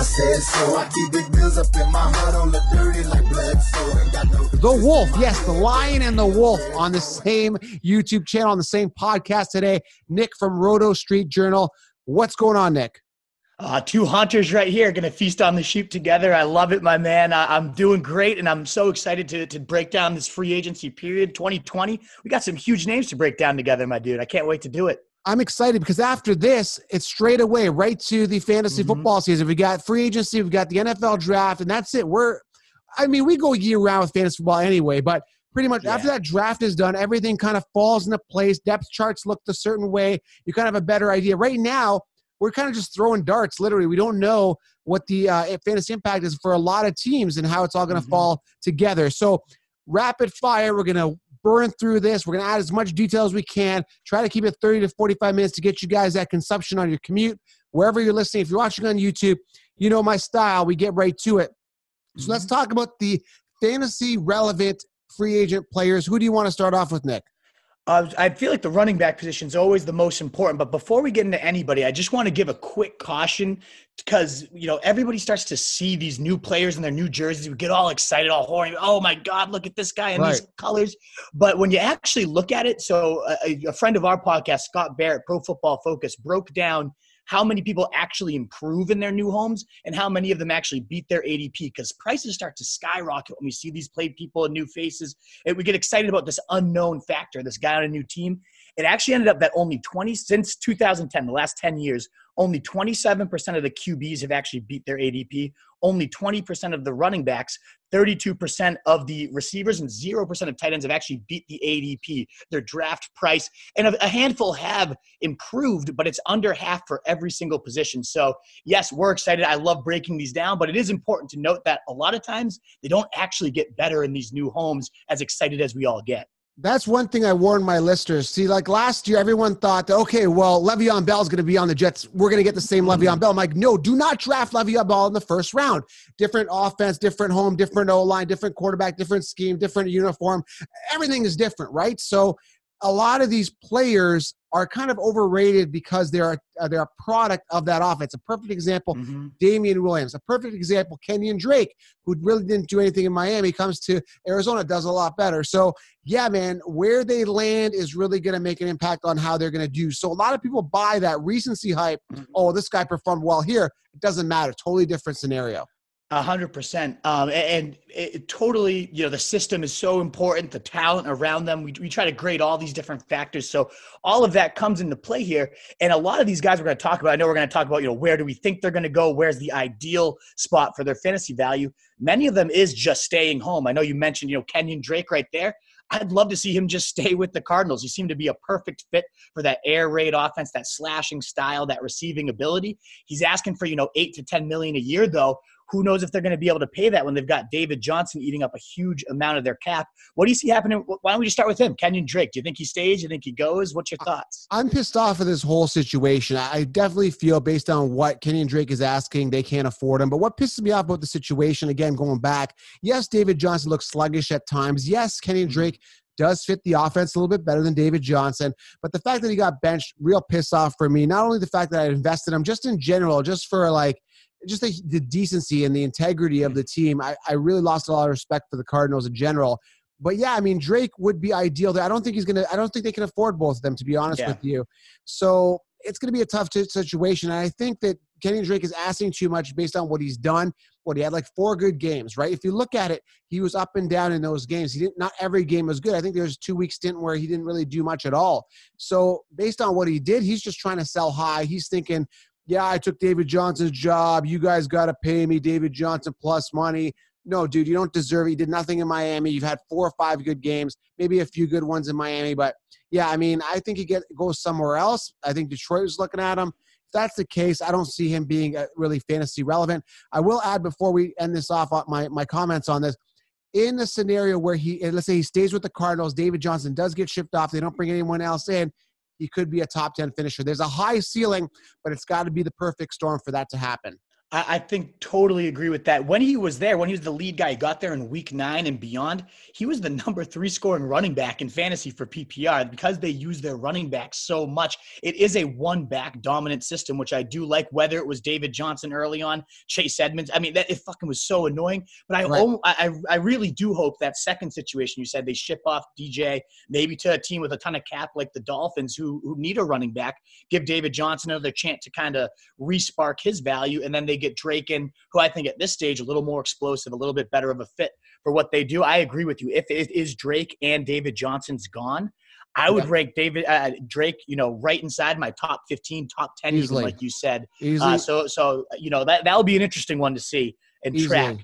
I said so. I keep big bills up in my hood on the dirty like blood. So ain't got no. The Wolf, yes, the Lion and the Wolf on the same YouTube channel, on the same podcast today. Nick from Roto Street Journal. What's going on, Nick? Uh, two hunters right here going to feast on the sheep together. I love it, my man. I, am doing great, and I'm so excited to, to break down this free agency period 2020. We got some huge names to break down together, my dude. I can't wait to do it. I'm excited because after this, it's straight away right to the fantasy Mm-hmm. football season. We got free agency, we got the NFL draft, and that's it. We're, I mean, we go year round with fantasy football anyway, but pretty much after that draft is done, everything kind of falls into place. Depth charts look a certain way. You kind of have a better idea. Right now, we're kind of just throwing darts. Literally, we don't know what the uh, fantasy impact is for a lot of teams and how it's all going to Mhm. fall together. So, rapid fire, we're going to burn through this. We're going to add as much detail as we can. Try to keep it 30 to 45 minutes to get you guys that consumption on your commute, wherever you're listening. If you're watching on YouTube, you know my style. We get right to it. So let's mm-hmm. talk about the fantasy relevant free agent players. Who do you want to start off with, Nick? Uh, I feel like the running back position is always the most important. But before we get into anybody, I just want to give a quick caution because you know everybody starts to see these new players in their new jerseys. We get all excited, all horny. Oh my God, look at this guy in these colors. But when you actually look at it, so a, a friend of our podcast, Scott Barrett, Pro Football Focus, broke down how many people actually improve in their new homes and how many of them actually beat their ADP because prices start to skyrocket when we see these play people and new faces. And we get excited about this unknown factor, this guy on a new team. It actually ended up that only 20 since 2010, the last 10 years, only 27% of the QBs have actually beat their ADP. Only 20% of the running backs, 32% of the receivers, and 0% of tight ends have actually beat the ADP, their draft price. And a handful have improved, but it's under half for every single position. So, yes, we're excited. I love breaking these down, but it is important to note that a lot of times they don't actually get better in these new homes as excited as we all get. That's one thing I warned my listeners. See, like last year, everyone thought that, okay, well, Le'Veon Bell's going to be on the Jets. We're going to get the same mm-hmm. Le'Veon Bell. I'm like, no, do not draft Le'Veon Bell in the first round. Different offense, different home, different O line, different quarterback, different scheme, different uniform. Everything is different, right? So, a lot of these players are kind of overrated because they're uh, they're a product of that offense. A perfect example, Damien Williams. A perfect example, Kenyon Drake, who really didn't do anything in Miami, comes to Arizona, does a lot better. So, yeah, man, where they land is really going to make an impact on how they're going to do. So, a lot of people buy that recency hype. Oh, this guy performed well here. It doesn't matter. Totally different scenario. A hundred percent. Um, and it, totally, you know, the system is so important, the talent around them. We, we try to grade all these different factors. So all of that comes into play here. And a lot of these guys we're going to talk about, I know we're going to talk about, you know, where do we think they're going to go? Where's the ideal spot for their fantasy value? Many of them is just staying home. I know you mentioned, you know, Kenyon Drake right there. I'd love to see him just stay with the Cardinals. He seemed to be a perfect fit for that air raid offense, that slashing style, that receiving ability. He's asking for, you know, eight to 10 million a year though. Who knows if they're going to be able to pay that when they've got David Johnson eating up a huge amount of their cap? What do you see happening? Why don't we just start with him, Kenyon Drake? Do you think he stays? Do you think he goes? What's your thoughts? I'm pissed off of this whole situation. I I definitely feel, based on what Kenyon Drake is asking, they can't afford him. But what pisses me off about the situation, again, going back, yes, David Johnson looks sluggish at times. Yes, Kenyon mm-hmm. Drake does fit the offense a little bit better than David Johnson. But the fact that he got benched, real piss off for me. Not only the fact that I invested him, just in general, just for like, just the, the decency and the integrity of hmm. the team. I, I really lost a lot of respect for the Cardinals in general. But yeah, I mean, Drake would be ideal. I don't think he's gonna. I don't think they can afford both of them, to be honest Yeah. with you. So it's gonna be a tough t- situation. And I think that Kenny Drake is asking too much based on what he's done. What he had like four good games, right? If you look at it, he was up and down in those games. He didn't. Not every game was good. I think there was two week stint where he didn't really do much at all. So based on what he did, he's just trying to sell high. He's thinking, yeah, I took David Johnson's job. You guys got to pay me David Johnson plus money. No, dude, you don't deserve it. You did nothing in Miami. You've had four or five good games, maybe a few good ones in Miami. But yeah, I mean, I think he get goes somewhere else. I think Detroit was looking at him. If that's the case, I don't see him being uh, really fantasy relevant. I will add before we end this off uh, my my comments on this. In the scenario where he, let's say he stays with the Cardinals, David Johnson does get shipped off. They don't bring anyone else in. He could be a top 10 finisher. There's a high ceiling, but it's got to be the perfect storm for that to happen. I, I think totally agree with that. When he was there, when he was the lead guy, he got there in week nine and beyond. He was the number three scoring running back in fantasy for PPR because they use their running back so much. It is a one back dominant system, which I do like. Whether it was David Johnson early on, Chase Edmonds. I mean, that it fucking was so annoying. But I, right. I, I really do hope that second situation you said they ship off DJ maybe to a team with a ton of cap like the Dolphins who who need a running back. Give David Johnson another chance to kind of respark his value, and then they get Drake in, who I think at this stage a little more explosive, a little bit better of a fit for what they do. I agree with you. If it is Drake and David Johnson's gone, I would yeah. rank David uh, Drake, you know, right inside my top fifteen, top ten, Easily. even like you said. Uh, so, so you know that that'll be an interesting one to see and Easily. track.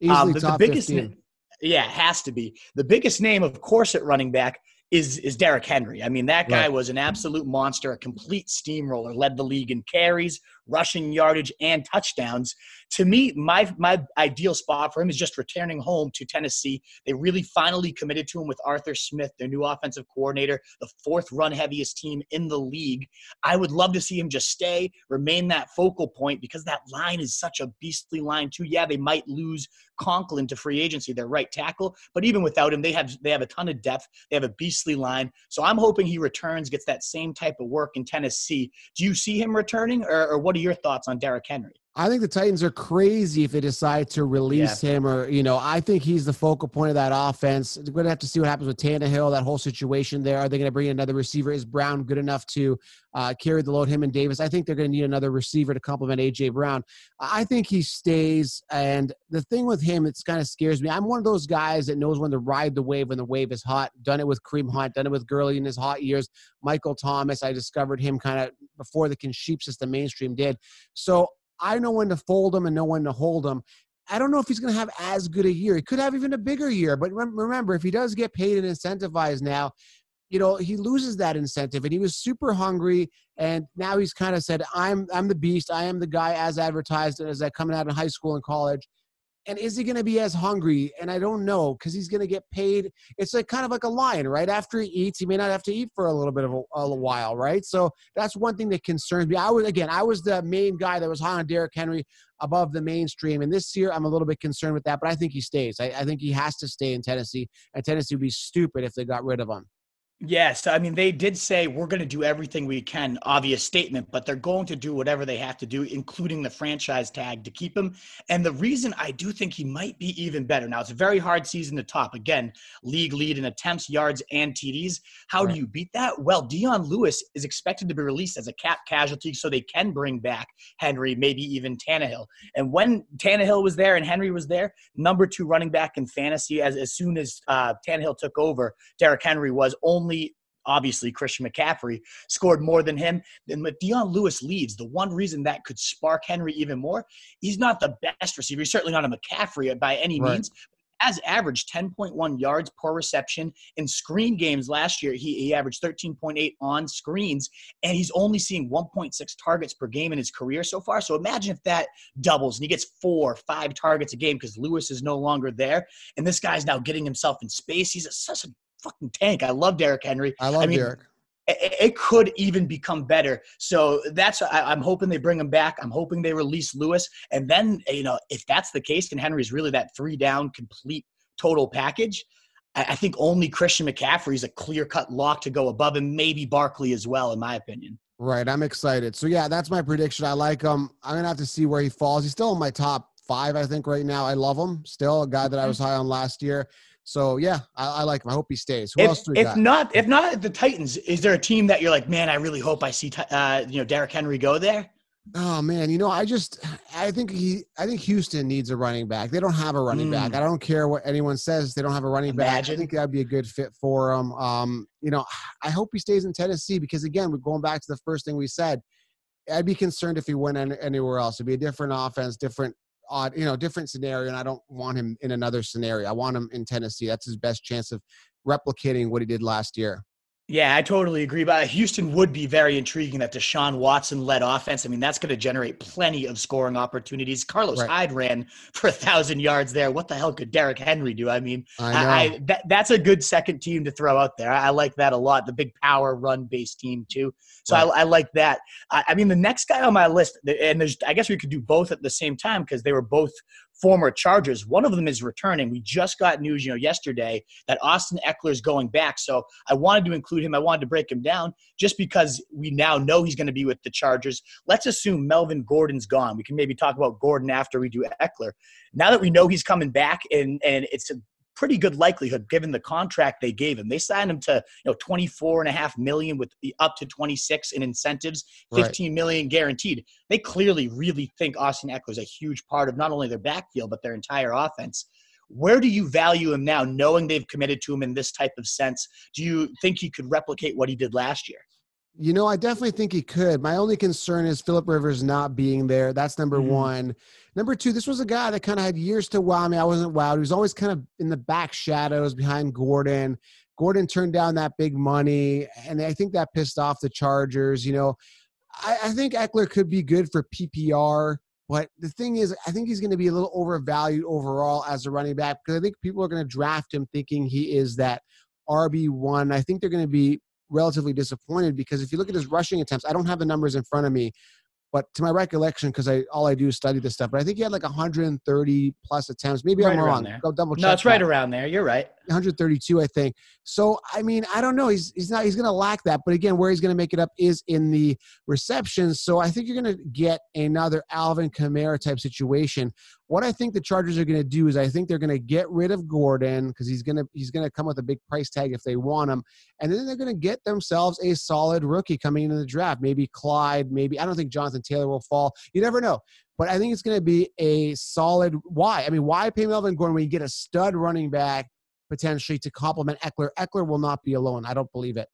Easily um, the, the, biggest, 15. yeah, has to be the biggest name, of course, at running back is is Derrick Henry. I mean, that guy right. was an absolute monster, a complete steamroller, led the league in carries, rushing yardage, and touchdowns. To me, my my ideal spot for him is just returning home to Tennessee. They really finally committed to him with Arthur Smith, their new offensive coordinator, the fourth run heaviest team in the league. I would love to see him just stay, remain that focal point because that line is such a beastly line too. Yeah, they might lose Conklin to free agency, their right tackle. But even without him, they have they have a ton of depth. They have a beastly line. So I'm hoping he returns, gets that same type of work in Tennessee. Do you see him returning, or, or what are your thoughts on Derrick Henry? I think the Titans are crazy if they decide to release yeah. him, or you know, I think he's the focal point of that offense. We're going to have to see what happens with Tannehill, that whole situation there. Are they going to bring another receiver? Is Brown good enough to uh, carry the load? Him and Davis. I think they're going to need another receiver to complement AJ Brown. I think he stays. And the thing with him, it's kind of scares me. I'm one of those guys that knows when to ride the wave when the wave is hot. Done it with Kareem Hunt. Done it with Gurley in his hot years. Michael Thomas. I discovered him kind of before the sheep system mainstream did. So I know when to fold him and know when to hold him. I don't know if he's going to have as good a year. He could have even a bigger year. But remember, if he does get paid and incentivized now, you know he loses that incentive and he was super hungry and now he's kind of said i'm i'm the beast i am the guy as advertised and as i coming out of high school and college and is he going to be as hungry? And I don't know because he's going to get paid. It's like kind of like a lion, right? After he eats, he may not have to eat for a little bit of a, a while, right? So that's one thing that concerns me. I was again, I was the main guy that was high on Derrick Henry above the mainstream, and this year I'm a little bit concerned with that. But I think he stays. I, I think he has to stay in Tennessee, and Tennessee would be stupid if they got rid of him. Yes, I mean they did say we're going to do everything we can. Obvious statement, but they're going to do whatever they have to do, including the franchise tag to keep him. And the reason I do think he might be even better now, it's a very hard season to top. Again, league lead in attempts, yards, and TDs. How right. do you beat that? Well, Dion Lewis is expected to be released as a cap casualty, so they can bring back Henry, maybe even Tannehill. And when Tannehill was there and Henry was there, number two running back in fantasy, as as soon as uh, Tannehill took over, Derrick Henry was only only obviously Christian McCaffrey scored more than him. Then when Dion Lewis leads, the one reason that could spark Henry even more, he's not the best receiver. He's certainly not a McCaffrey by any right. means. Has averaged 10.1 yards per reception in screen games last year. He, he averaged 13.8 on screens, and he's only seeing 1.6 targets per game in his career so far. So imagine if that doubles and he gets four, five targets a game because Lewis is no longer there, and this guy's now getting himself in space. He's a, such a fucking tank. I love Derrick Henry. I love I mean, Derrick. It, it, could even become better. So that's I, am hoping they bring him back. I'm hoping they release Lewis, and then you know if that's the case, and Henry's really that three down complete total package. I, I think only Christian McCaffrey is a clear cut lock to go above him, maybe Barkley as well, in my opinion. Right, I'm excited. So yeah, that's my prediction. I like him. I'm gonna have to see where he falls. He's still in my top five, I think, right now. I love him. Still a guy that I was high on last year. So yeah, I, I, like him. I hope he stays. Who if, else do we if got? not, if not the Titans, is there a team that you're like, man, I really hope I see, uh, you know, Derrick Henry go there? Oh man, you know, I just I think he I think Houston needs a running back. They don't have a running mm. back. I don't care what anyone says. They don't have a running Imagine. back. I think that'd be a good fit for him. Um, you know, I hope he stays in Tennessee because again, we're going back to the first thing we said. I'd be concerned if he went anywhere else. It'd be a different offense, different odd, you know, different scenario, and I don't want him in another scenario. I want him in Tennessee. That's his best chance of replicating what he did last year. Yeah, I totally agree. But uh, Houston would be very intriguing that Deshaun Watson led offense. I mean, that's going to generate plenty of scoring opportunities. Carlos Right. Hyde ran for a thousand yards there. What the hell could Derrick Henry do? I mean, I. I, that, that's a good second team to throw out there. I, I like that a lot. The big power run based team too. So I, I like that. I, I mean, the next guy on my list, and there's, I guess we could do both at the same time because they were both former Chargers. One of them is returning. We just got news, you know, yesterday that Austin Ekeler is going back. So I wanted to include him. I wanted to break him down just because we now know he's going to be with the Chargers. Let's assume Melvin Gordon's gone. We can maybe talk about Gordon after we do Ekeler. Now that we know he's coming back, and and it's a pretty good likelihood given the contract they gave him. They signed him to you know 24 and a half million with the up to 26 in incentives, Right. 15 million guaranteed. They clearly really think Austin Ekeler is a huge part of not only their backfield but their entire offense. Where do you value him now, knowing they've committed to him in this type of sense? Do you think he could replicate what he did last year? You know, I definitely think he could. My only concern is Philip Rivers not being there. That's number Mhm. one. Number two, this was a guy that kind of had years to wow me. I wasn't wowed. He was always kind of in the back shadows behind Gordon. Gordon turned down that big money, and I think that pissed off the Chargers. You know, I, I think Ekeler could be good for PPR, but the thing is, I think he's going to be a little overvalued overall as a running back because I think people are going to draft him thinking he is that RB one. I think they're going to be relatively disappointed because if you look at his rushing attempts, I don't have the numbers in front of me, but to my recollection, because I all I do is study this stuff, but I think he had like 130 plus attempts. Maybe Right I'm wrong. there. Go double check. No, it's right that. around there. You're right. 132, I think. So I mean, I don't know. He's he's not he's going to lack that, but again, where he's going to make it up is in the receptions. So I think you're going to get another Alvin Kamara type situation. What I think the Chargers are going to do is I think they're going to get rid of Gordon because he's going to he's going to come with a big price tag if they want him, and then they're going to get themselves a solid rookie coming into the draft. Maybe Clyde. Maybe I don't think Jonathan Taylor will fall. You never know. But I think it's going to be a solid. Why? I mean, why pay Melvin Gordon when you get a stud running back potentially to complement Ekeler? Ekeler will not be alone. I don't believe it.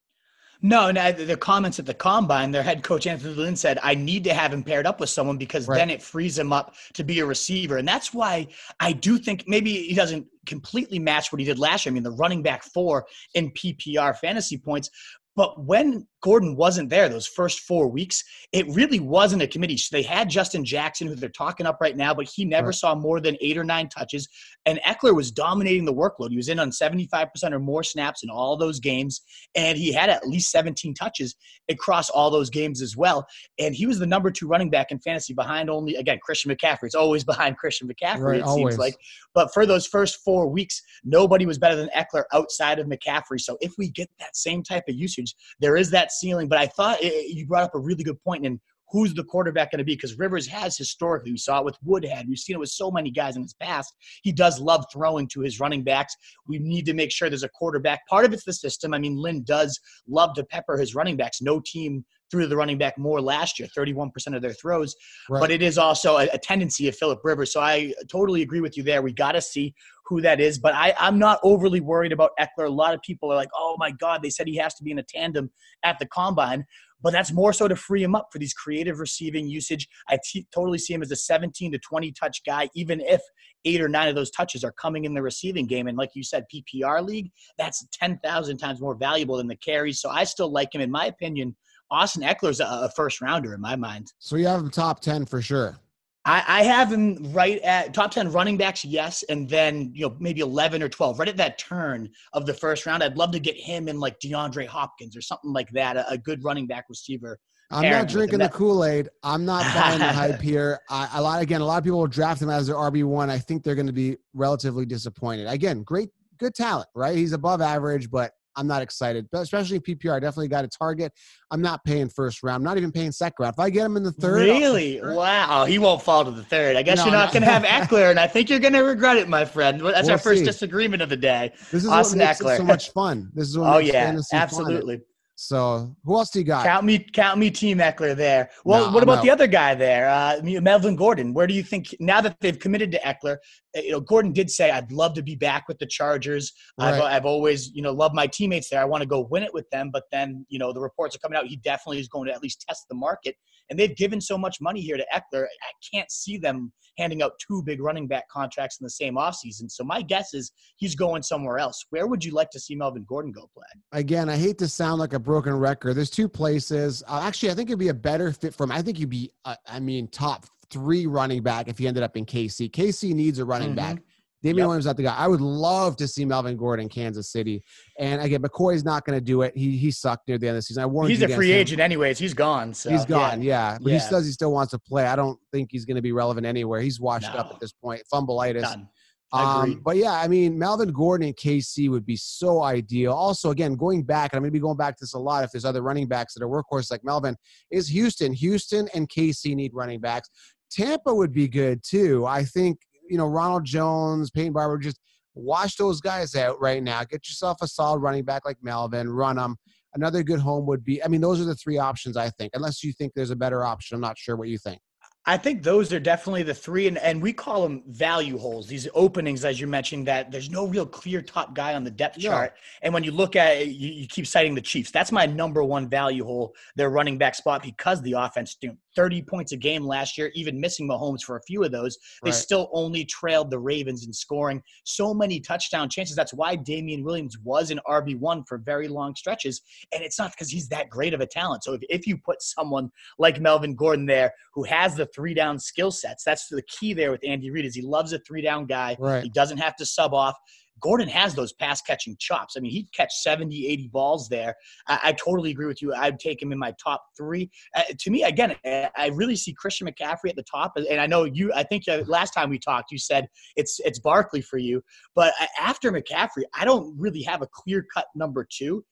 No, and uh, the comments at the combine, their head coach Anthony Lynn said, "I need to have him paired up with someone because Right. then it frees him up to be a receiver." And that's why I do think maybe he doesn't completely match what he did last year. I mean, the running back four in PPR fantasy points. But when Gordon wasn't there those first four weeks, it really wasn't a committee. So they had Justin Jackson, who they're talking up right now, but he never Right. saw more than eight or nine touches. And Ekeler was dominating the workload. He was in on 75% or more snaps in all those games, and he had at least 17 touches across all those games as well. And he was the number two running back in fantasy behind only, again, Christian McCaffrey. It's always behind Christian McCaffrey, Right, it always. seems like. But for those first four weeks, nobody was better than Ekeler outside of McCaffrey. So if we get that same type of usage, there is that ceiling. But I thought it, you brought up a really good point in who's the quarterback going to be because Rivers has historically, we saw it with Woodhead, we've seen it with so many guys in his past. He does love throwing to his running backs. We need to make sure there's a quarterback. Part of it's the system. I mean, Lynn does love to pepper his running backs. No team threw the running back more last year, 31% of their throws. Right. But it is also a, a tendency of Philip Rivers. So I totally agree with you there. We got to see who that is. But I, I'm not overly worried about Ekeler. A lot of people are like, oh my God, they said he has to be in a tandem at the combine. But that's more so to free him up for these creative receiving usage. I t- totally see him as a 17 to 20 touch guy, even if eight or nine of those touches are coming in the receiving game. And like you said, PPR league, that's 10,000 times more valuable than the carries. So I still like him. In my opinion, Austin Ekeler's a, a first rounder in my mind. So you have him top 10 for sure. I, I have him right at top 10 running backs, yes, and then you know maybe 11 or 12, right at that turn of the first round. I'd love to get him in like DeAndre Hopkins or something like that, a, a good running back receiver. I'm Aaron not drinking the Kool Aid. I'm not buying the hype here. I, a lot again. A lot of people will draft him as their RB one. I think they're going to be relatively disappointed. Again, great, good talent, right? He's above average, but I'm not excited. But especially in PPR, I definitely got a target. I'm not paying first round. I'm not even paying second round. If I get him in the third, Really? Wow. He won't fall to the third. I guess No, you're not no. going to have Ekeler, and I think you're going to regret it, my friend. That's We'll our first see. disagreement of the day. This is Austin what makes Ekeler. so much fun. This is what Oh yeah, fantasy fun. So who else do you got? Count me, count me, Team Ekeler there. Well, No, what about the other guy there, uh, Melvin Gordon? Where do you think now that they've committed to Ekeler? uh, You know, Gordon did say, "I'd love to be back with the Chargers. I've, I've always, you know, loved my teammates there. I want to go win it with them." But then, you know, the reports are coming out. He definitely is going to at least test the market and they've given so much money here to Ekeler. I can't see them handing out two big running back contracts in the same offseason. So my guess is he's going somewhere else. Where would you like to see Melvin Gordon go play? Again, I hate to sound like a broken record. There's two places. Uh, actually, I think it'd be a better fit for him. I think you'd be, uh, I mean, top three running back if he ended up in KC. KC needs a running mm-hmm. back. Damien yep. Williams not the guy. I would love to see Melvin Gordon in Kansas City. And again, McCoy's not going to do it. He he sucked near the end of the season. I warned He's a free agent anyways. He's gone. So. He's gone. Yeah, yeah. but yeah. he says he still wants to play. I don't think he's going to be relevant anywhere. He's washed no. up at this point. Fumbleitis. Um, but yeah, I mean, Melvin Gordon and KC would be so ideal. Also, again, going back, and I'm going to be going back to this a lot if there's other running backs that are workhorse like Melvin, is Houston. Houston and KC need running backs. Tampa would be good too. I think, you know, Ronald Jones, Peyton Barber, just wash those guys out right now. Get yourself a solid running back like Melvin, run them. Another good home would be, I mean, those are the three options, I think, unless you think there's a better option. I'm not sure what you think. I think those are definitely the three, and, and we call them value holes. These openings, as you mentioned, that there's no real clear top guy on the depth chart. And when you look at it, you, you, keep citing the Chiefs. That's my number one value hole, their running back spot, because the offense do 30 points a game last year, even missing Mahomes for a few of those. They right. still only trailed the Ravens in scoring so many touchdown chances. That's why Damien Williams was an RB1 for very long stretches. And it's not because he's that great of a talent. So if, if you put someone like Melvin Gordon there who has the three down skill sets. That's the key there with Andy Reid is he loves a three down guy. Right. He doesn't have to sub off. Gordon has those pass catching chops. I mean, he'd catch 70, 80 balls there. I, I totally agree with you. I'd take him in my top three. Uh, to me, again, I really see Christian McCaffrey at the top. And I know you, I think uh, last time we talked, you said it's, it's Barkley for you. But uh, after McCaffrey, I don't really have a clear cut number two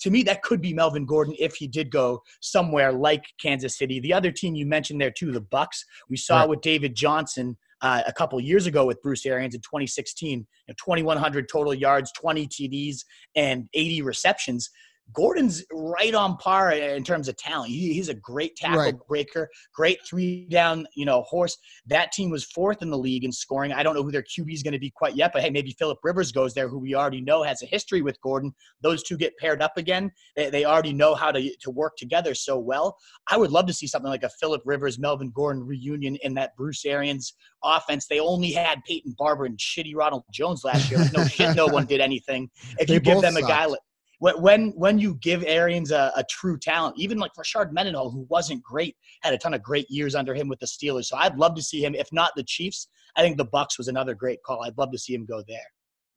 to me, that could be Melvin Gordon if he did go somewhere like Kansas City. The other team you mentioned there too, the Bucks. We saw right. with David Johnson uh, a couple years ago with Bruce Arians in 2016, you know, 2,100 total yards, 20 TDs, and 80 receptions. Gordon's right on par in terms of talent. He, he's a great tackle right. breaker, great three down, you know, horse. That team was fourth in the league in scoring. I don't know who their QB is going to be quite yet, but hey, maybe Philip Rivers goes there, who we already know has a history with Gordon. Those two get paired up again. They, they already know how to, to work together so well. I would love to see something like a Philip Rivers, Melvin Gordon reunion in that Bruce Arians offense. They only had Peyton Barber and shitty Ronald Jones last year. No shit, no one did anything. If you give them sucked. a guy like when when you give Arians a, a, true talent, even like Rashard Mendenhall, who wasn't great, had a ton of great years under him with the Steelers. So I'd love to see him. If not the Chiefs, I think the Bucks was another great call. I'd love to see him go there.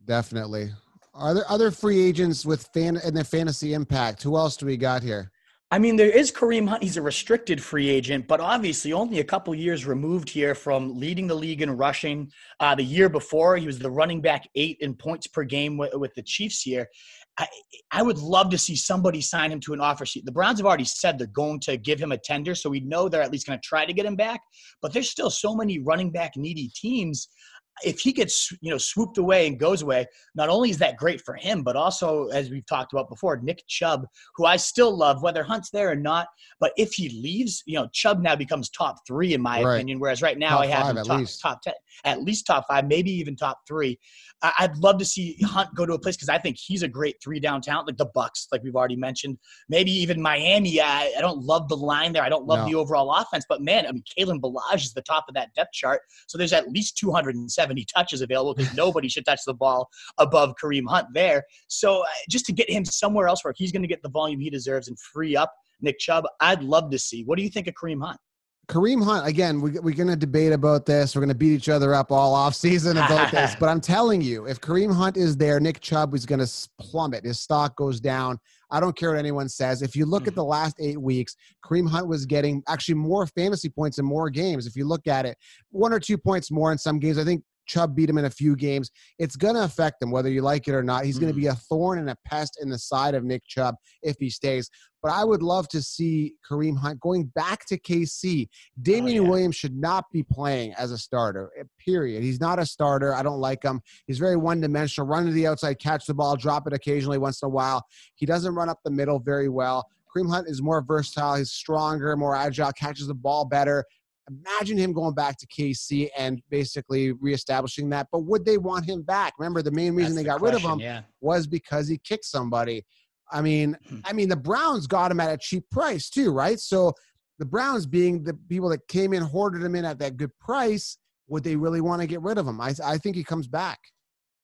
Definitely. Are there other free agents with fan and their fantasy impact? Who else do we got here? I mean, there is Kareem Hunt. He's a restricted free agent, but obviously only a couple years removed here from leading the league in rushing. Uh, the year before, he was the running back eight in points per game with, with the Chiefs here. I, I would love to see somebody sign him to an offer sheet. The Browns have already said they're going to give him a tender, so we know they're at least going to try to get him back. But there's still so many running back needy teams if he gets you know swooped away and goes away, not only is that great for him, but also as we've talked about before, Nick Chubb, who I still love, whether Hunt's there or not. But if he leaves, you know, Chubb now becomes top three in my right. opinion. Whereas right now top I have him top, top ten, at least top five, maybe even top three. I'd love to see Hunt go to a place because I think he's a great three down talent, like the Bucks, like we've already mentioned. Maybe even Miami. I, I don't love the line there. I don't love no. the overall offense, but man, I mean, Kalen Ballage is the top of that depth chart. So there's at least 270 touches available because nobody should touch the ball above Kareem Hunt there. So uh, just to get him somewhere else where he's going to get the volume he deserves and free up Nick Chubb, I'd love to see. What do you think of Kareem Hunt? Kareem Hunt, again, we, we're going to debate about this. We're going to beat each other up all off season about this. But I'm telling you, if Kareem Hunt is there, Nick Chubb is going to plummet. His stock goes down. I don't care what anyone says. If you look at mm-hmm. the last eight weeks, Kareem Hunt was getting actually more fantasy points in more games. If you look at it, one or two points more in some games. I think Chubb beat him in a few games. It's going to affect him, whether you like it or not. He's mm going to be a thorn and a pest in the side of Nick Chubb if he stays. But I would love to see Kareem Hunt going back to KC. Damien oh, yeah. Williams should not be playing as a starter, eh, period. He's not a starter. I don't like him. He's very one dimensional. Run to the outside, catch the ball, drop it occasionally once in a while. He doesn't run up the middle very well. Kareem Hunt is more versatile. He's stronger, more agile, catches the ball better. Imagine him going back to KC and basically reestablishing that. But would they want him back? Remember, the main reason That's they the got question, rid of him yeah. was because he kicked somebody. I mean, hmm. I mean, the Browns got him at a cheap price too, right? So the Browns being the people that came in, hoarded him in at that good price, would they really want to get rid of him? I, I think he comes back.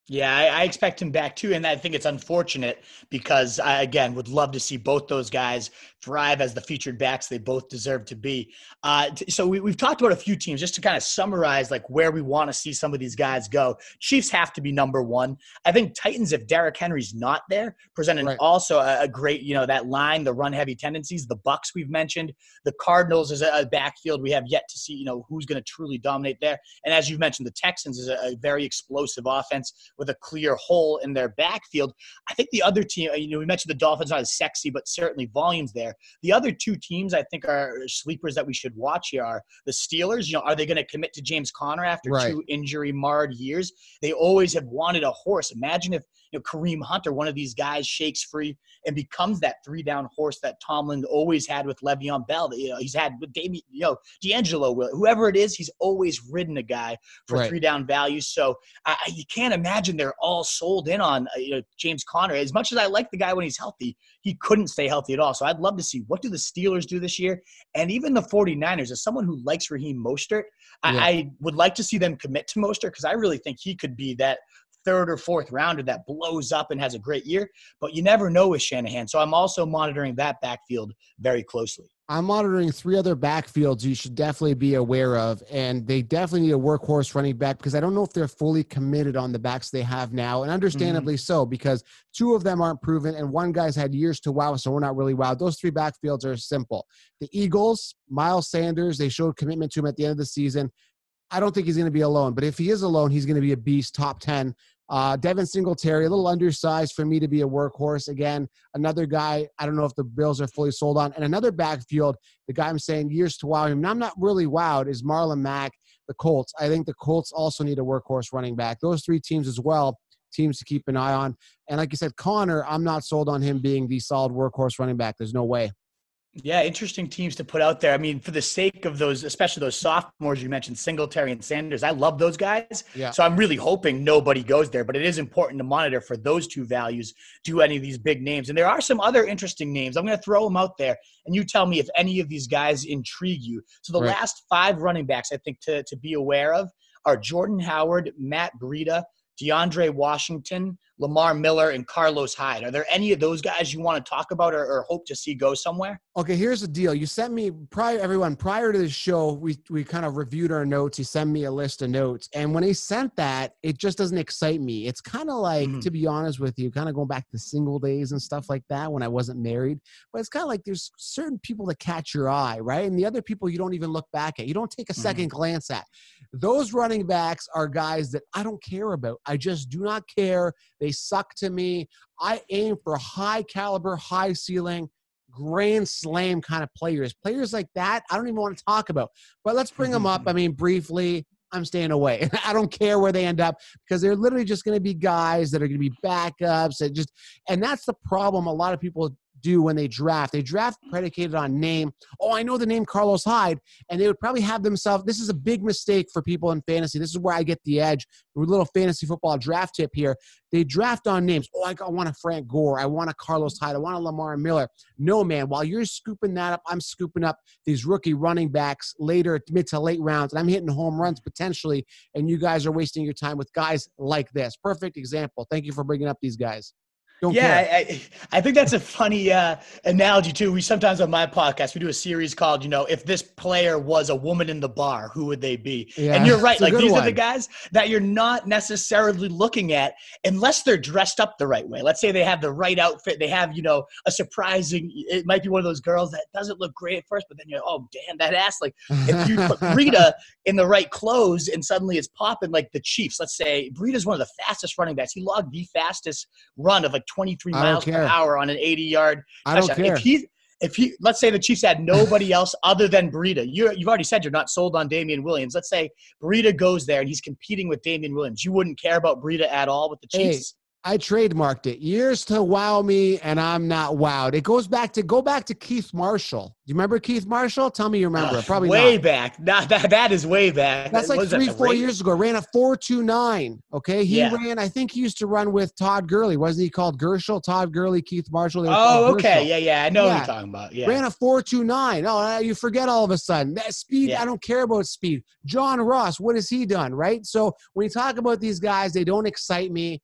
Yeah, I, I, expect him back too, and I think it's unfortunate because I again would love to see both those guys thrive as the featured backs they both deserve to be. Uh, t- so we, have talked about a few teams just to kind of summarize like where we want to see some of these guys go. Chiefs have to be number one. I think Titans, if Derrick Henry's not there, presenting right. also a, a, great you know that line, the run heavy tendencies. The Bucks we've mentioned, the Cardinals is a, a backfield we have yet to see you know who's going to truly dominate there, and as you've mentioned, the Texans is a, a very explosive offense with a clear hole in their backfield. I think the other team, uh, you know, we mentioned the Dolphins are not as sexy, but certainly volumes there. The other two teams I think are sleepers that we should watch here are the Steelers. You know, are they going to commit to James Conner after right. two injury marred years? They always have wanted a horse. Imagine if you know, Kareem Hunter, one of these guys, shakes free and becomes that three down horse that Tomlin always had with Le'Veon Bell. You know, he's had with Damien, you know, D'Angelo, whoever it is, he's always ridden a guy for right. three down value. So uh, you can't imagine they're all sold in on uh, you know, James Conner. As much as I like the guy when he's healthy, he couldn't stay healthy at all. So I'd love to see what do the Steelers do this year, and even the 49ers. As someone who likes Raheem Mostert, yeah. I, I would like to see them commit to Mostert because I really think he could be that third or fourth rounder that blows up and has a great year. But you never know with Shanahan. So I'm also monitoring that backfield very closely. I'm monitoring three other backfields you should definitely be aware of. And they definitely need a workhorse running back because I don't know if they're fully committed on the backs they have now. And understandably mm-hmm. so, because two of them aren't proven and one guy's had years to wow. So we're not really wow. Those three backfields are simple. The Eagles, Miles Sanders, they showed commitment to him at the end of the season. I don't think he's going to be alone, but if he is alone, he's going to be a beast, top 10 uh, Devin Singletary, a little undersized for me to be a workhorse. Again, another guy, I don't know if the Bills are fully sold on. And another backfield, the guy I'm saying years to wow him, and I'm not really wowed, is Marlon Mack, the Colts. I think the Colts also need a workhorse running back. Those three teams as well, teams to keep an eye on. And like you said, Conner, I'm not sold on him being the solid workhorse running back. There's no way. Yeah, interesting teams to put out there. I mean, for the sake of those, especially those sophomores you mentioned, Singletary and Sanders, I love those guys. Yeah. So I'm really hoping nobody goes there, but it is important to monitor for those two values. Do any of these big names? And there are some other interesting names. I'm going to throw them out there, and you tell me if any of these guys intrigue you. So the right. last five running backs I think to to be aware of are Jordan Howard, Matt Breida, DeAndre Washington, Lamar Miller, and Carlos Hyde. Are there any of those guys you want to talk about or, or, hope to see go somewhere? Okay, here's the deal. You sent me prior everyone prior to the show. We we kind of reviewed our notes. He sent me a list of notes, and when he sent that, it just doesn't excite me. It's kind of like, mm-hmm. to be honest with you, kind of going back to single days and stuff like that when I wasn't married. But it's kind of like there's certain people that catch your eye, right? And the other people you don't even look back at. You don't take a 2nd mm-hmm. glance at. Those running backs are guys that I don't care about. I just do not care. They suck to me. I aim for high caliber, high ceiling, grand slam kind of players. Players like that, I don't even want to talk about. But let's bring them up. I mean, briefly. I'm staying away. I don't care where they end up because they're literally just going to be guys that are going to be backups and just and that's the problem a lot of people do when they draft. They draft predicated on name. Oh, I know the name Carlos Hyde, and they would probably have themselves. This is a big mistake for people in fantasy. This is where I get the edge. A little fantasy football draft tip here. They draft on names. Oh, I want a Frank Gore. I want a Carlos Hyde. I want a Lamar Miller. No, man. While you're scooping that up, I'm scooping up these rookie running backs later, mid to late rounds, and I'm hitting home runs potentially. And you guys are wasting your time with guys like this. Perfect example. Thank you for bringing up these guys. Don't yeah, I, I, think that's a funny uh, analogy too. We sometimes on my podcast we do a series called, you know, if this player was a woman in the bar, who would they be? Yeah, and you're right. Like these one. are the guys that you're not necessarily looking at unless they're dressed up the right way. Let's say they have the right outfit. They have, you know, a surprising. It might be one of those girls that doesn't look great at first, but then you're, oh damn, that ass. Like if you put Rita in the right clothes and suddenly it's popping like the Chiefs. Let's say Breida's one of the fastest running backs. He logged the fastest run of like 23 miles per hour on an 80 yard I don't care. If he, if he, let's say the Chiefs had nobody else other than Breida, you you've already said you're not sold on Damien Williams. Let's say Breida goes there and he's competing with Damien Williams. You wouldn't care about Breida at all with the Chiefs. I trademarked it. Years to wow me, and I'm not wowed. It goes back to go back to Keith Marshall. Do you remember Keith Marshall? Tell me you remember. Uh, Probably way not. back. Nah, that, that is way back. That's like that three, the four years ago. Ran a four two nine. Okay, he Yeah. ran. I think he used to run with Todd Gurley. Wasn't he called Gershel? Todd Gurley, Keith Marshall. Oh, okay. Gershel. Yeah, yeah. I know what you're talking about. Yeah. Ran a four two nine. Oh, uh, you forget all of a sudden that speed. Yeah. I don't care about speed. John Ross. What has he done? Right. So when you talk about these guys, they don't excite me.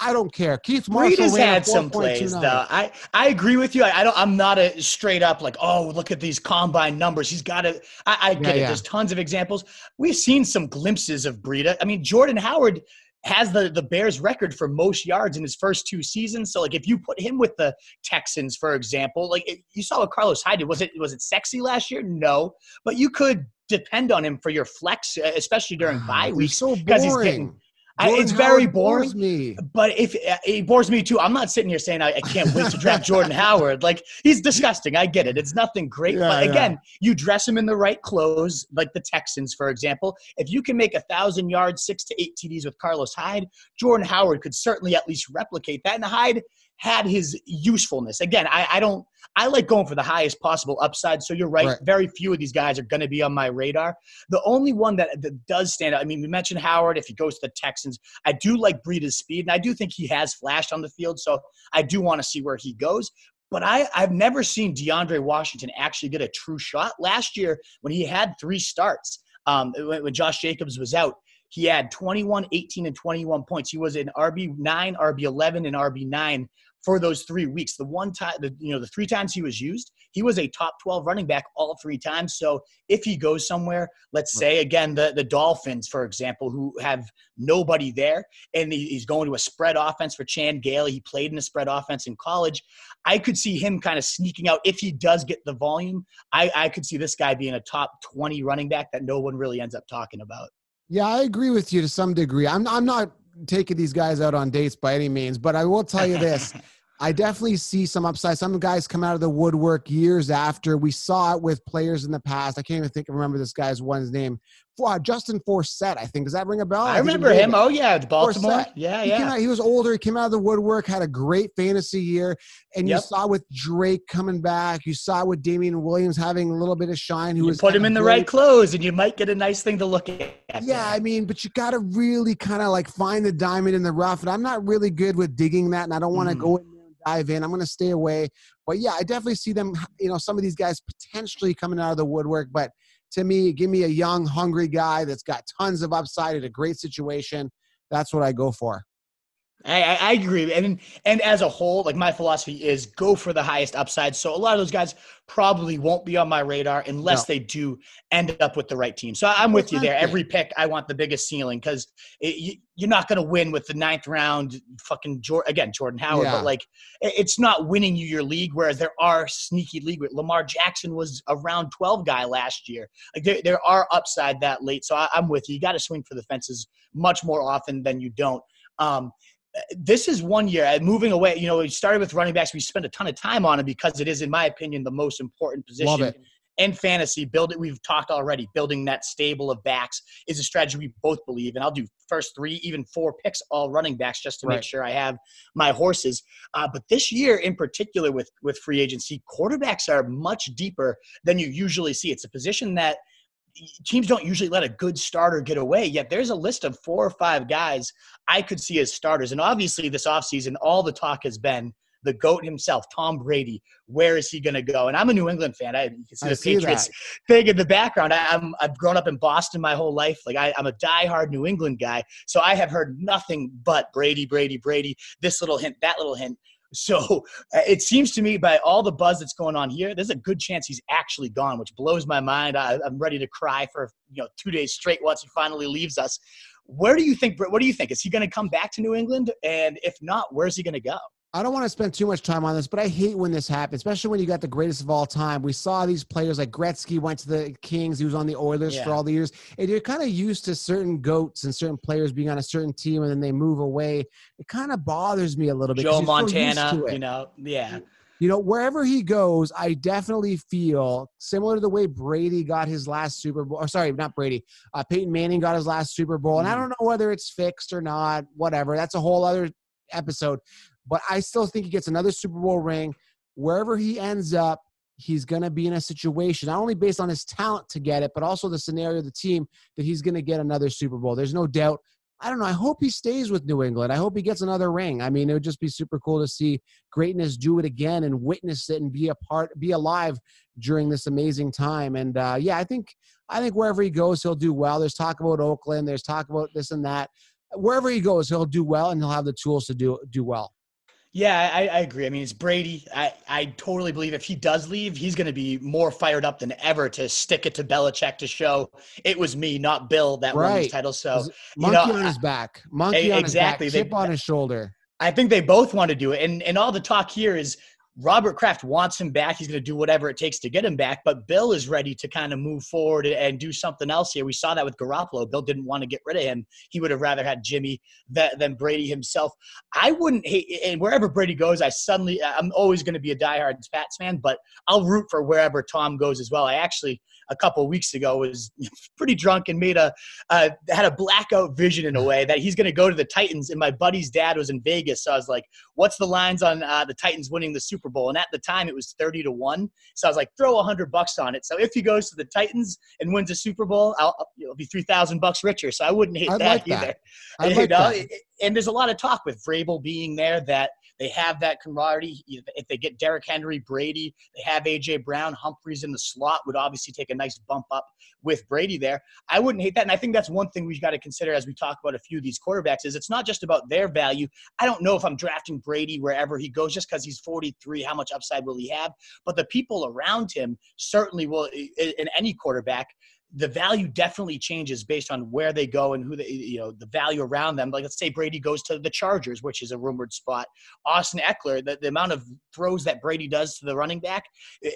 I don't care. Keith Marshall Breed has had some plays though. I I agree with you. I, I don't. I'm not a straight up like, oh, look at these combine numbers. He's got to. I, I get Yeah, it. yeah. There's tons of examples. We've seen some glimpses of Breida. I mean, Jordan Howard has the the Bears record for most yards in his first two seasons. So like, if you put him with the Texans, for example, like it, you saw what Carlos Hyde did. Was it was it sexy last year? No, but you could depend on him for your flex, uh, especially during bye He's weeks. so 'cause he's getting- I, it's very Howard boring. Me. But if uh, it bores me too, I'm not sitting here saying I, I can't wait to draft Jordan Howard. Like he's disgusting. I get it. It's nothing great. Yeah, but yeah. again, you dress him in the right clothes, like the Texans, for example. If you can make a thousand yards, six to eight TDs with Carlos Hyde, Jordan Howard could certainly at least replicate that. And Hyde had his usefulness. Again, I, I don't. I like going for the highest possible upside. So you're right. Right. Very few of these guys are going to be on my radar. The only one that, that does stand out. I mean, we mentioned Howard. If he goes to the Texans, I do like Breida's speed, and I do think he has flashed on the field. So I do want to see where he goes. But I, I've never seen DeAndre Washington actually get a true shot. Last year, when he had three starts, um, when, when Josh Jacobs was out, he had 21, 18, and 21 points. He was an RB9, RB11, and RB9 for those three weeks. The one time, the, you know, the three times he was used, he was a top 12 running back all three times. So if he goes somewhere, let's say again, the, the Dolphins, for example, who have nobody there, and he's going to a spread offense for Chan Gailey. He played in a spread offense in college. I could see him kind of sneaking out if he does get the volume. I, I could see this guy being a top 20 running back that no one really ends up talking about. Yeah, I agree with you to some degree. I'm I'm not taking these guys out on dates by any means, but I will tell you this. I definitely see some upside. Some guys come out of the woodwork years after. We saw it with players in the past. I can't even think remember this guy's one's name. Uh, Justin Forsett, I think. Does that ring a bell? I he remember him. Oh yeah, Baltimore. Forsett. Yeah, He, yeah. out, he was older. He came out of the woodwork, had a great fantasy year. And you saw with Drake coming back. You saw with Damien Williams having a little bit of shine. Who You was put him in the great. right clothes, and you might get a nice thing to look at. Yeah, I mean, but you got to really kind of like find the diamond in the rough. And I'm not really good with digging that, and I don't want to Mhm. go in there and dive in. I'm going to stay away. But yeah, I definitely see them, you know, some of these guys potentially coming out of the woodwork. But to me, give me a young, hungry guy that's got tons of upside in a great situation. That's what I go for. I, I, I agree, and and as a whole, like my philosophy is go for the highest upside. So a lot of those guys probably won't be on my radar unless No. they do end up with the right team. So I'm with you there. Every pick, I want the biggest ceiling because you, you're not going to win with the ninth round. Fucking Jor- again, Jordan Howard, Yeah. but like it's not winning you your league. Whereas there are sneaky league. With Lamar Jackson was a round 12 guy last year. Like there, there are upside that late. So I, I'm with you. You got to swing for the fences much more often than you don't. Um, this is one year uh, moving away. You know, we started with running backs. We spent a ton of time on it because it is, in my opinion, the most important position in fantasy. Build it. We've talked already. Building that stable of backs is a strategy we both believe. And I'll do first three, even four picks, all running backs, just to Right. make sure I have my horses. Uh, but this year, in particular, with with free agency, quarterbacks are much deeper than you usually see. It's a position that teams don't usually let a good starter get away yet there's a list of four or five guys i could see as starters. And obviously this offseason all the talk has been the goat himself tom brady. Where is he going to go? And i'm a new england fan. I you can see I the see patriots that. thing in the background. I, I'm, i've grown up in boston my whole life. Like I, i'm a diehard new england guy. So i have heard nothing but brady brady brady. This little hint that little hint so uh, it seems to me by all the buzz that's going on here, there's a good chance he's actually gone, which blows my mind. I, I'm ready to cry for you know two days straight once he finally leaves us. Where do you think? What do you think? Is he going to come back to New England? And if not, where's he going to go? I don't want to spend too much time on this, but I hate when this happens, especially when you got the greatest of all time. We saw these players like Gretzky went to the Kings. He was on the Oilers for all the years. And you're kind of used to certain goats and certain players being on a certain team and then they move away. It kind of bothers me a little bit. Joe Montana, you know, yeah, You know, wherever he goes, I definitely feel similar to the way Brady got his last Super Bowl. Or sorry, not Brady. Uh, Peyton Manning got his last Super Bowl, and I Mhm. don't know whether it's fixed or not. Whatever. That's a whole other episode. But I still think he gets another Super Bowl ring. Wherever he ends up, he's going to be in a situation, not only based on his talent to get it, but also the scenario of the team that he's going to get another Super Bowl. There's no doubt. I don't know. I hope he stays with New England. I hope he gets another ring. I mean, it would just be super cool to see greatness do it again and witness it and be a part, be alive during this amazing time. And uh, yeah, I think I think wherever he goes, he'll do well. There's talk about Oakland. There's talk about this and that. Wherever he goes, he'll do well, and he'll have the tools to do do well. Yeah, I, I, agree. I mean, it's Brady. I, I totally believe if he does leave, he's going to be more fired up than ever to stick it to Belichick to show it was me, not Bill, that right. won this title. So, monkey you know, on his back, monkey exactly. on his back, chip they, on his shoulder. I think they both want to do it, and and all the talk here is Robert Kraft wants him back. He's going to do whatever it takes to get him back. But Bill is ready to kind of move forward and do something else here. We saw that with Garoppolo. Bill didn't want to get rid of him. He would have rather had Jimmy than Brady himself. I wouldn't hate, and wherever Brady goes, I suddenly, I'm always going to be a diehard Pats fan, but I'll root for wherever Tom goes as well. I actually, a couple weeks ago, was pretty drunk and made a, uh, had a blackout vision in a way that he's going to go to the Titans. And my buddy's dad was in Vegas. So I was like, what's the lines on uh, the Titans winning the Super Super Bowl. And at the time, it was 30 to 1. So I was like, throw a 100 bucks on it. So if he goes to the Titans and wins a Super Bowl, I'll, it'll be 3,000 bucks richer. So I wouldn't hate I'd that like either. That. I like know? that. And there's a lot of talk with Vrabel being there that they have that camaraderie. If they get Derrick Henry, Brady, they have A.J. Brown, Humphries in the slot would obviously take a nice bump up with Brady there. I wouldn't hate that. And I think that's one thing we've got to consider as we talk about a few of these quarterbacks is it's not just about their value. I don't know if I'm drafting Brady wherever he goes just because he's 43. How much upside will he have? But the people around him certainly will, in any quarterback, the value definitely changes based on where they go and who they, you know, the value around them. Like, let's say Brady goes to the Chargers, which is a rumored spot. Austin Ekeler, the, the amount of throws that Brady does to the running back, eh,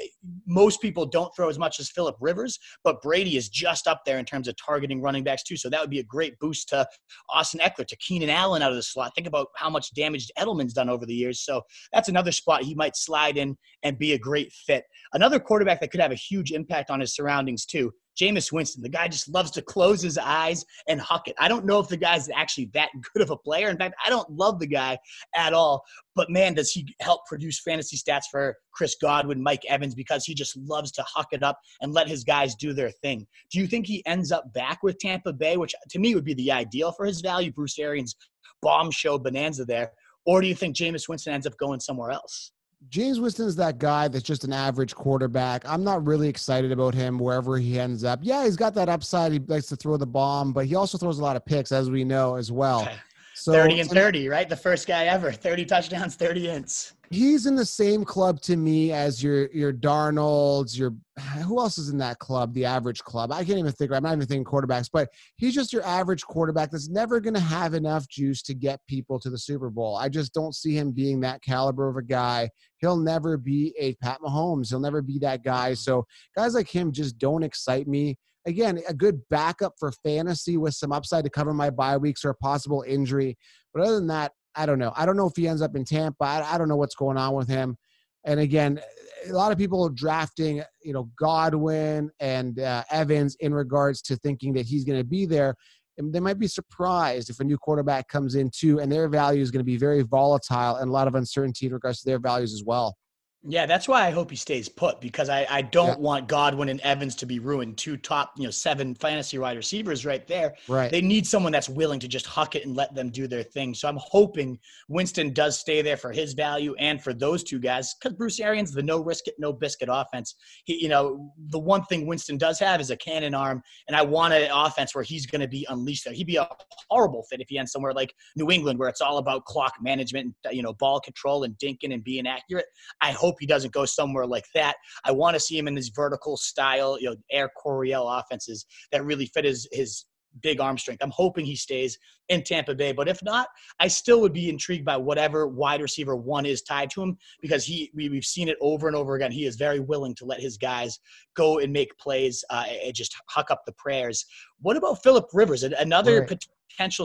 most people don't throw as much as Philip Rivers, but Brady is just up there in terms of targeting running backs, too. So that would be a great boost to Austin Ekeler, to Keenan Allen out of the slot. Think about how much damage Edelman's done over the years. So that's another spot he might slide in and be a great fit. Another quarterback that could have a huge impact on his surroundings, too Jameis Winston, the guy just loves to close his eyes and huck it. I don't know if the guy's actually that good of a player. In fact, I don't love the guy at all. But man, does he help produce fantasy stats for Chris Godwin, Mike Evans, because he just loves to huck it up and let his guys do their thing. Do you think he ends up back with Tampa Bay, which to me would be the ideal for his value? Bruce Arians bomb show bonanza there. Or do you think Jameis Winston ends up going somewhere else? Jameis Winston's that guy that's just an average quarterback. I'm not really excited about him wherever he ends up. Yeah, he's got that upside. He likes to throw the bomb, but he also throws a lot of picks, as we know as well. So, 30 and 30, right? The first guy ever. 30 touchdowns, 30 ins he's in the same club to me as your your Darnolds, your who else is in that club? The average club. I can't even think. I'm not even thinking quarterbacks, but he's just your average quarterback that's never going to have enough juice to get people to the Super Bowl. I just don't see him being that caliber of a guy. He'll never be a Pat Mahomes. He'll never be that guy. Mm-hmm. So guys like him just don't excite me. Again, a good backup for fantasy with some upside to cover my bye weeks or a possible injury. But other than that, I don't know. I don't know if he ends up in Tampa. I, I don't know what's going on with him. And again, a lot of people are drafting, you know, Godwin and uh, Evans in regards to thinking that he's going to be there. And they might be surprised if a new quarterback comes in too, and their value is going to be very volatile and a lot of uncertainty in regards to their values as well. Yeah, that's why I hope he stays put because I, I don't yeah. want Godwin and Evans to be ruined. Two top, you know, seven fantasy wide receivers right there. Right. They need someone that's willing to just huck it and let them do their thing. So I'm hoping Winston does stay there for his value and for those two guys because Bruce Arians, the no risk it, no biscuit offense. He, you know, the one thing Winston does have is a cannon arm, and I want an offense where he's going to be unleashed there. He'd be a horrible fit if he ends somewhere like New England where it's all about clock management, and, you know, ball control and dinking and being accurate. I hope hope he doesn't go somewhere like that. I want to see him in his vertical style, you know, Air Coryell offenses that really fit his his big arm strength. I'm hoping he stays in Tampa Bay, but if not, I still would be intrigued by whatever wide receiver one is tied to him because he we, have seen it over and over again. He is very willing to let his guys go and make plays uh, and just huck up the prayers. What about Philip Rivers, another right. potential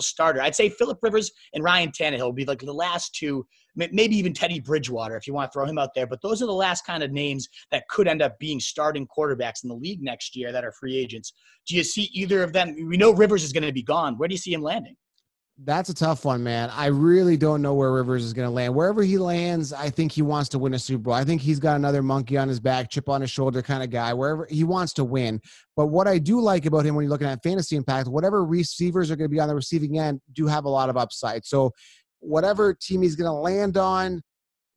starter? I'd say Philip Rivers and Ryan Tannehill will be like the last two maybe even Teddy Bridgewater if you want to throw him out there. But those are the last kind of names that could end up being starting quarterbacks in the league next year that are free agents. Do you see either of them? We know Rivers is going to be gone. Where do you see him landing? That's a tough one, man. I really don't know where Rivers is going to land. Wherever he lands, I think he wants to win a Super Bowl. I think he's got another monkey on his back, chip on his shoulder kind of guy. Wherever he wants to win. But what I do like about him when you're looking at fantasy impact, whatever receivers are going to be on the receiving end do have a lot of upside. So whatever team he's going to land on,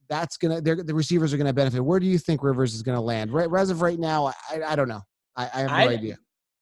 that's going to the receivers are going to benefit. Where do you think Rivers is going to land? Right, as of right now, I, I don't know. I, I have no I, idea.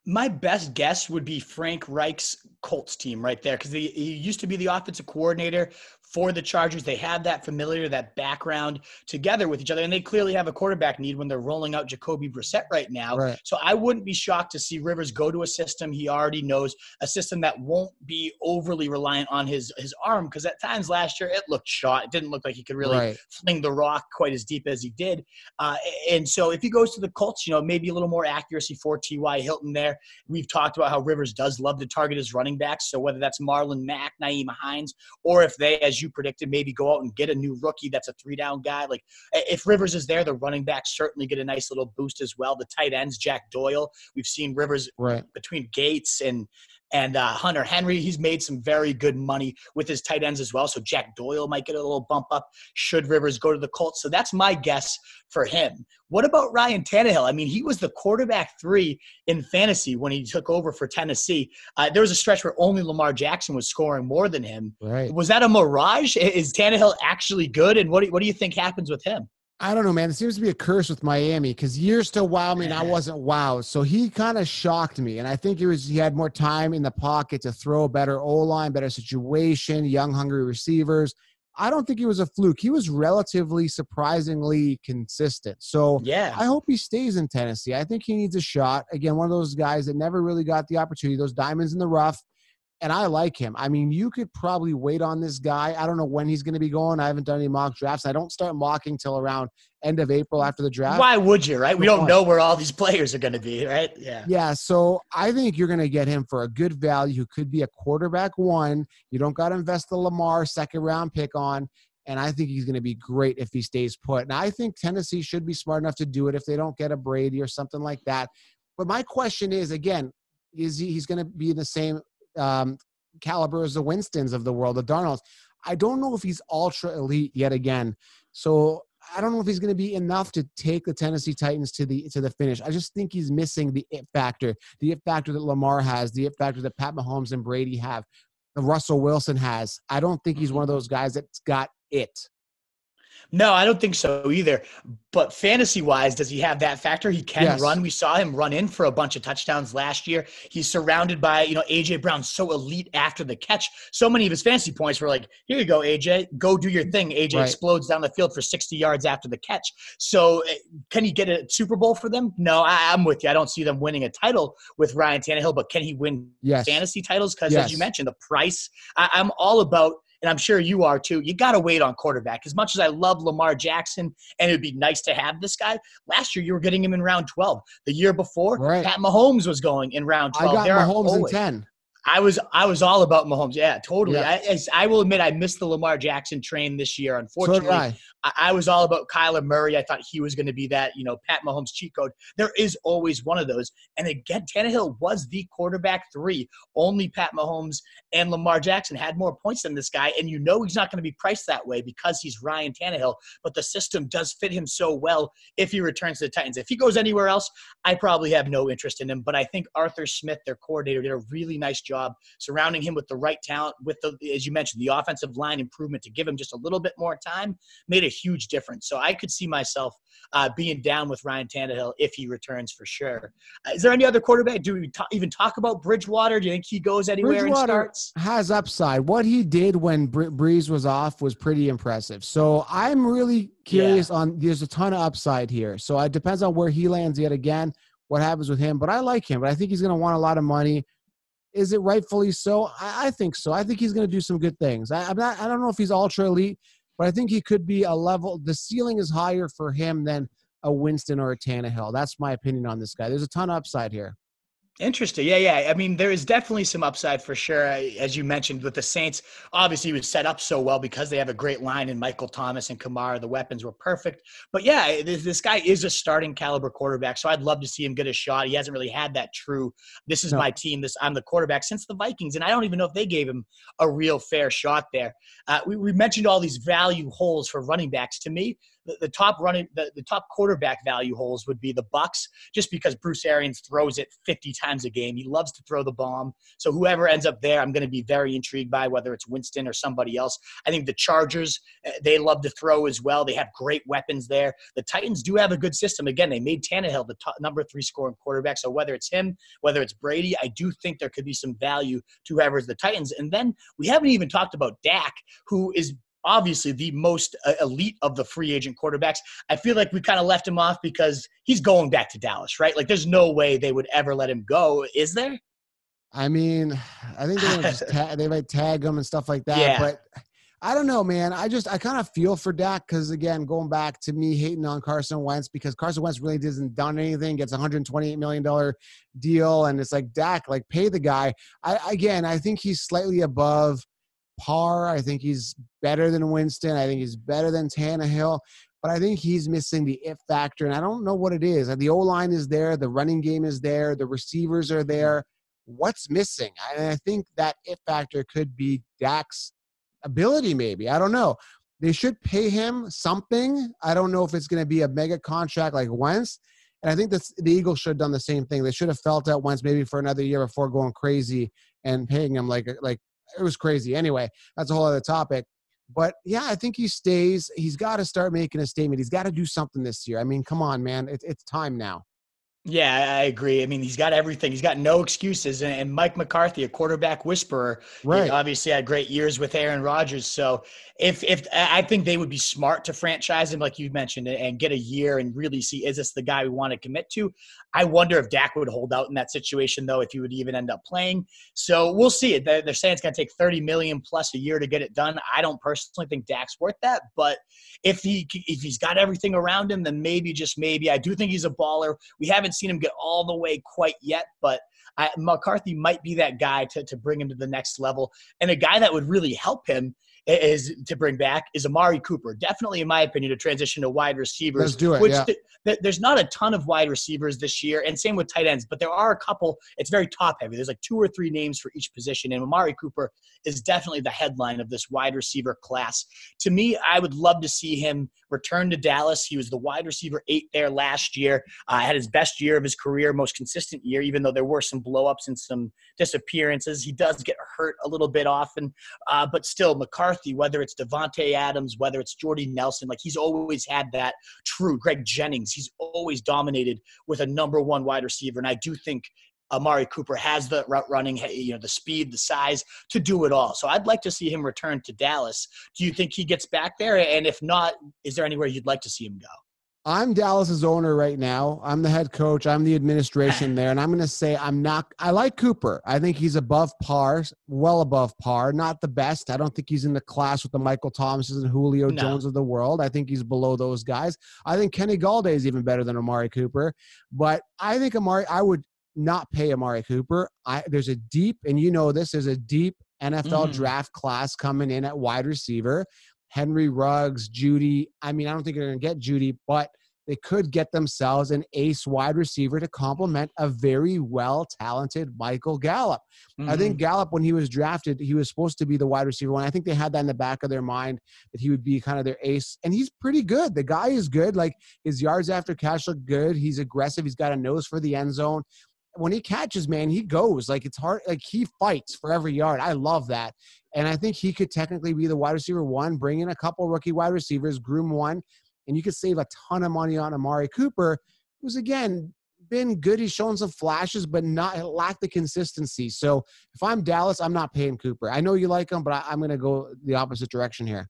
My best guess would be Frank Reich's Colts team right there because he, used to be the offensive coordinator for the Chargers. They have that familiar, that background together with each other, and they clearly have a quarterback need when they're rolling out Jacoby Brissett right now. Right. So I wouldn't be shocked to see Rivers go to a system he already knows, a system that won't be overly reliant on his his arm. Because at times last year it looked shot. It didn't look like he could really right. fling the rock quite as deep as he did. Uh, and so if he goes to the Colts, you know, maybe a little more accuracy for T.Y. Hilton there. We've talked about how Rivers does love to target his running backs. So whether that's Marlon Mack, Nyheim Hines, or if they, as you predicted, maybe go out and get a new rookie that's a three down guy. Like if Rivers is there, the running backs certainly get a nice little boost as well. The tight ends, Jack Doyle, we've seen Rivers right. between Gates and and uh, Hunter Henry, he's made some very good money with his tight ends as well. So Jack Doyle might get a little bump up should Rivers go to the Colts. So that's my guess for him. What about Ryan Tannehill? I mean, he was the quarterback three in fantasy when he took over for Tennessee. Uh, there was a stretch where only Lamar Jackson was scoring more than him. Right. Was that a mirage? Is Tannehill actually good? And what do, what do you think happens with him? I don't know, man. It seems to be a curse with Miami because years to wow me and I wasn't wow. So he kind of shocked me. And I think it was he had more time in the pocket to throw a better O line, better situation, young, hungry receivers. I don't think he was a fluke. He was relatively surprisingly consistent. So yeah, I hope he stays in Tennessee. I think he needs a shot. Again, one of those guys that never really got the opportunity, those diamonds in the rough and I like him. I mean, you could probably wait on this guy. I don't know when he's going to be going. I haven't done any mock drafts. I don't start mocking till around end of April after the draft. Why would you, right? We don't know where all these players are going to be, right? Yeah. Yeah. So I think you're going to get him for a good value who could be a quarterback one. You don't got to invest the Lamar second round pick on. And I think he's going to be great if he stays put. And I think Tennessee should be smart enough to do it if they don't get a Brady or something like that. But my question is again, is he, he's going to be in the same um, caliber as the Winstons of the world, the Darnolds. I don't know if he's ultra elite yet again. So I don't know if he's going to be enough to take the Tennessee Titans to the to the finish. I just think he's missing the it factor, the it factor that Lamar has, the it factor that Pat Mahomes and Brady have, the Russell Wilson has. I don't think he's one of those guys that's got it. No, I don't think so either. But fantasy wise, does he have that factor? He can yes. run. We saw him run in for a bunch of touchdowns last year. He's surrounded by, you know, AJ Brown, so elite after the catch. So many of his fantasy points were like, here you go, AJ, go do your thing. AJ right. explodes down the field for 60 yards after the catch. So eh, can he get a Super Bowl for them? No, I, am with you. I don't see them winning a title with Ryan Tannehill, but can he win yes. fantasy titles? Because yes. as you mentioned, the price, I, I'm all about – and I'm sure you are too. You got to wait on quarterback. As much as I love Lamar Jackson, and it would be nice to have this guy. Last year, you were getting him in round 12. The year before, right. Pat Mahomes was going in round 12. I got there Mahomes in 10. I was I was all about Mahomes. Yeah, totally. Yeah. I, I, will admit I missed the Lamar Jackson train this year. Unfortunately, so I. I. was all about Kyler Murray. I thought he was going to be that you know Pat Mahomes cheat code. There is always one of those. And again, Tannehill was the quarterback three. Only Pat Mahomes and Lamar Jackson had more points than this guy. And you know he's not going to be priced that way because he's Ryan Tannehill. But the system does fit him so well if he returns to the Titans. If he goes anywhere else, I probably have no interest in him. But I think Arthur Smith, their coordinator, did a really nice job job, surrounding him with the right talent, with the, as you mentioned, the offensive line improvement to give him just a little bit more time made a huge difference. So I could see myself uh, being down with Ryan Tannehill if he returns for sure. Uh, is there any other quarterback? Do we even talk about Bridgewater? Do you think he goes anywhere and starts? Has upside. What he did when Br- Brees was off was pretty impressive. So I'm really curious yeah. on. There's a ton of upside here. So it depends on where he lands yet again. What happens with him? But I like him. But I think he's going to want a lot of money. Is it rightfully so? I, I think so. I think he's going to do some good things. I, I'm not. I don't know if he's ultra elite, but I think he could be a level. The ceiling is higher for him than a Winston or a Tannehill. That's my opinion on this guy. There's a ton of upside here. Interesting. Yeah, yeah. I mean, there is definitely some upside for sure. As you mentioned with the Saints, obviously he was set up so well because they have a great line in Michael Thomas and Kamara. The weapons were perfect. But yeah, this guy is a starting caliber quarterback. So I'd love to see him get a shot. He hasn't really had that true, this is no. my team, this I'm the quarterback since the Vikings. And I don't even know if they gave him a real fair shot there. Uh, we, we mentioned all these value holes for running backs. To me, the, the top running the, the top quarterback value holes would be the Bucks, just because Bruce Arians throws it 50 times a game. He loves to throw the bomb. So whoever ends up there, I'm going to be very intrigued by whether it's Winston or somebody else. I think the Chargers, eh, they love to throw as well. They have great weapons there. The Titans do have a good system. Again, they made Tannehill the top, number three scoring quarterback. So whether it's him, whether it's Brady, I do think there could be some value to whoever's the Titans. And then we haven't even talked about Dak, who is obviously the most uh, elite of the free agent quarterbacks. I feel like we kind of left him off because he's going back to Dallas, right? Like there's no way they would ever let him go, is there? I mean, I think they just ta- they might tag him and stuff like that, yeah. but I don't know, man. I just I kind of feel for Dak because again, going back to me hating on Carson Wentz because Carson Wentz really doesn't done anything, gets a 128 million dollar deal, and it's like Dak, like pay the guy. I again, I think he's slightly above par. I think he's better than Winston. I think he's better than Tannehill. But I think he's missing the it factor, and I don't know what it is. The O line is there, the running game is there, the receivers are mm-hmm. there. What's missing? I, I think that it factor could be Dak's ability, maybe. I don't know. They should pay him something. I don't know if it's going to be a mega contract like Wentz. And I think that the Eagles should have done the same thing. They should have felt out Wentz maybe for another year before going crazy and paying him like like it was crazy. Anyway, that's a whole other topic. But yeah, I think he stays. He's got to start making a statement. He's got to do something this year. I mean, come on, man. It, it's time now. Yeah, I agree. I mean, he's got everything. He's got no excuses. And Mike McCarthy, a quarterback whisperer, right. obviously had great years with Aaron Rodgers. So if if I think they would be smart to franchise him, like you mentioned, and get a year and really see is this the guy we want to commit to. I wonder if Dak would hold out in that situation though, if he would even end up playing. So we'll see. They're saying it's going to take thirty million plus a year to get it done. I don't personally think Dak's worth that, but if he if he's got everything around him, then maybe just maybe. I do think he's a baller. We haven't seen him get all the way quite yet, but I, McCarthy might be that guy to, to bring him to the next level. And a guy that would really help him is to bring back is Amari Cooper. Definitely, in my opinion, to transition to wide receivers. Let's do it. Which yeah. th- there's not a ton of wide receivers this year, and same with tight ends, but there are a couple. It's very top heavy. There's like two or three names for each position, and Amari Cooper is definitely the headline of this wide receiver class. To me, I would love to see him return to Dallas. He was the wide receiver eight there last year. Uh, had his best year of his career, most consistent year, even though there were some blowups and some disappearances. He does get hurt a little bit often, uh, but still, McCarthy, whether it's Davante Adams, whether it's Jordy Nelson, like he's always had that true. Greg Jennings, he's always dominated with a number one wide receiver, and I do think Amari Cooper has the route running, you know, the speed, the size to do it all. So I'd like to see him return to Dallas. Do you think he gets back there? And if not, is there anywhere you'd like to see him go? I'm Dallas's owner right now. I'm the head coach. I'm the administration there, and I'm going to say I'm not. I like Cooper. I think he's above par, well above par. Not the best. I don't think he's in the class with the Michael Thomases and Julio no. Jones of the world. I think he's below those guys. I think Kenny Golladay is even better than Amari Cooper. But I think Amari. I would not pay Amari Cooper. I there's a deep, and you know this. There's a deep NFL mm. draft class coming in at wide receiver. Henry Ruggs, Jeudy. I mean, I don't think they're going to get Jeudy, but they could get themselves an ace wide receiver to complement a very well talented Michael Gallup. Mm-hmm. I think mm-hmm. Gallup, when he was drafted, he was supposed to be the wide receiver one. I think they had that in the back of their mind that he would be kind of their ace, and he's pretty good. The guy is good. Like his yards after catch look good. He's aggressive. He's got a nose for the end zone. When he catches, man, he goes like it's hard. Like he fights for every yard. I love that. And I think he could technically be the wide receiver one, bring in a couple rookie wide receivers, groom one, and you could save a ton of money on Amari Cooper, who's again been good. He's shown some flashes, but not lack the consistency. So if I'm Dallas, I'm not paying Cooper. I know you like him, but I, am going to go the opposite direction here.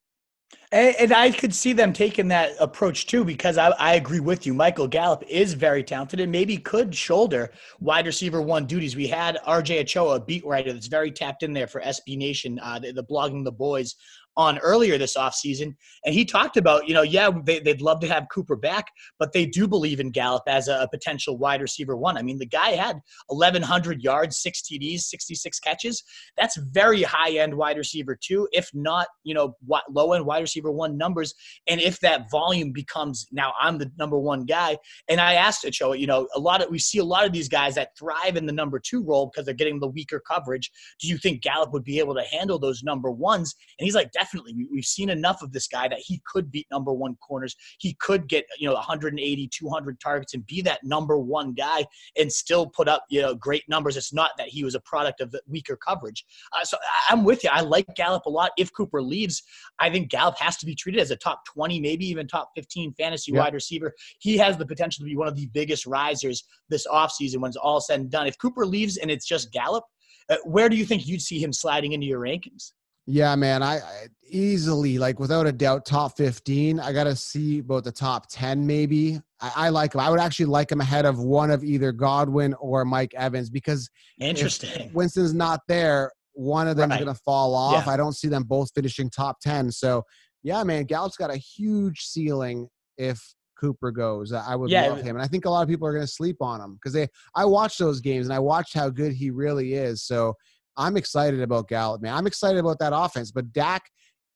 And, and, I could see them taking that approach too, because I, I, agree with you. Michael Gallup is very talented and maybe could shoulder wide receiver one duties. We had RJ Ochoa, a beat writer that's very tapped in there for SB Nation, uh, the, the blogging the boys on earlier this offseason. And he talked about, you know, yeah, they, would love to have Cooper back, but they do believe in Gallup as a, a potential wide receiver one. I mean, the guy had 1,100 yards, six TDs, 66 catches. That's very high end wide receiver two, if not, you know, low end wide receiver one numbers. And if that volume becomes now I'm the number one guy. And I asked it Ochoa, you know, a lot of, we see a lot of these guys that thrive in the number two role because they're getting the weaker coverage. Do you think Gallup would be able to handle those number ones? And he's like, definitely. We've seen enough of this guy that he could beat number one corners. He could get, you know, 180, 200 targets and be that number one guy and still put up, you know, great numbers. It's not that he was a product of weaker coverage. Uh, so I'm with you. I like Gallup a lot. If Cooper leaves, I think Gallup has to be treated as a top 20, maybe even top 15 fantasy yep. wide receiver. He has the potential to be one of the biggest risers this offseason when it's all said and done. If Cooper leaves and it's just Gallup, uh, where do you think you'd see him sliding into your rankings? Yeah, man, I, I, easily like without a doubt top 15. I got to see about the top 10 maybe. I, I, like him. I would actually like him ahead of one of either Godwin or Mike Evans because interesting. Winston's not there, one of them right. going to fall off. Yeah. I don't see them both finishing top 10. So, yeah, man, Gallup's got a huge ceiling if Cooper goes. I would yeah, love him. And I think a lot of people are going to sleep on him because they I watched those games and I watched how good he really is. So, I'm excited about Gallup, man. I'm excited about that offense. But Dak,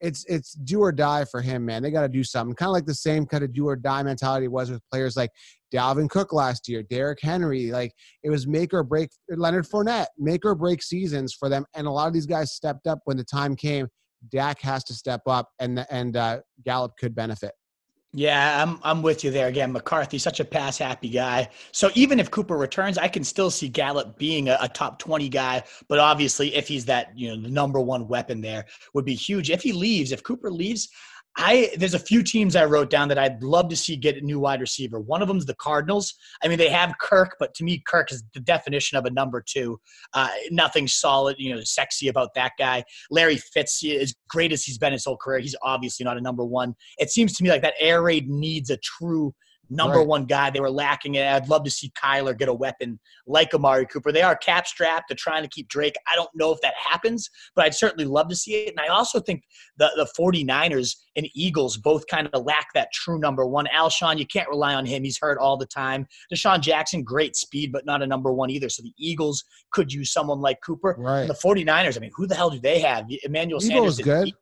it's it's do or die for him, man. They got to do something. Kind of like the same kind of do or die mentality was with players like Dalvin Cook last year, Derrick Henry. Like it was make or break. Leonard Fournette, make or break seasons for them. And a lot of these guys stepped up when the time came. Dak has to step up, and and uh, Gallup could benefit. Yeah, I'm I'm with you there again. McCarthy, such a pass happy guy. So even if Cooper returns, I can still see Gallup being a, a, top 20 guy. But obviously, if he's that you know the number one weapon there, would be huge. If he leaves, if Cooper leaves, I there's a few teams I wrote down that I'd love to see get a new wide receiver. One of them is the Cardinals. I mean, they have Kirk, but to me, Kirk is the definition of a number two. Uh, nothing solid, you know, sexy about that guy. Larry Fitz, as great as he's been his whole career, he's obviously not a number one. It seems to me like that air raid needs a true number right. one guy. They were lacking it. I'd love to see Kyler get a weapon like Amari Cooper. They are cap strapped. They're trying to keep Drake. I don't know if that happens, but I'd certainly love to see it. And I also think the, the 49ers and Eagles both kind of lack that true number one. Alshon, you can't rely on him. He's hurt all the time. DeSean Jackson, great speed, but not a number one either. So the Eagles could use someone like Cooper. Right. And the 49ers, I mean, who the hell do they have? Emmanuel Sanders. Is good.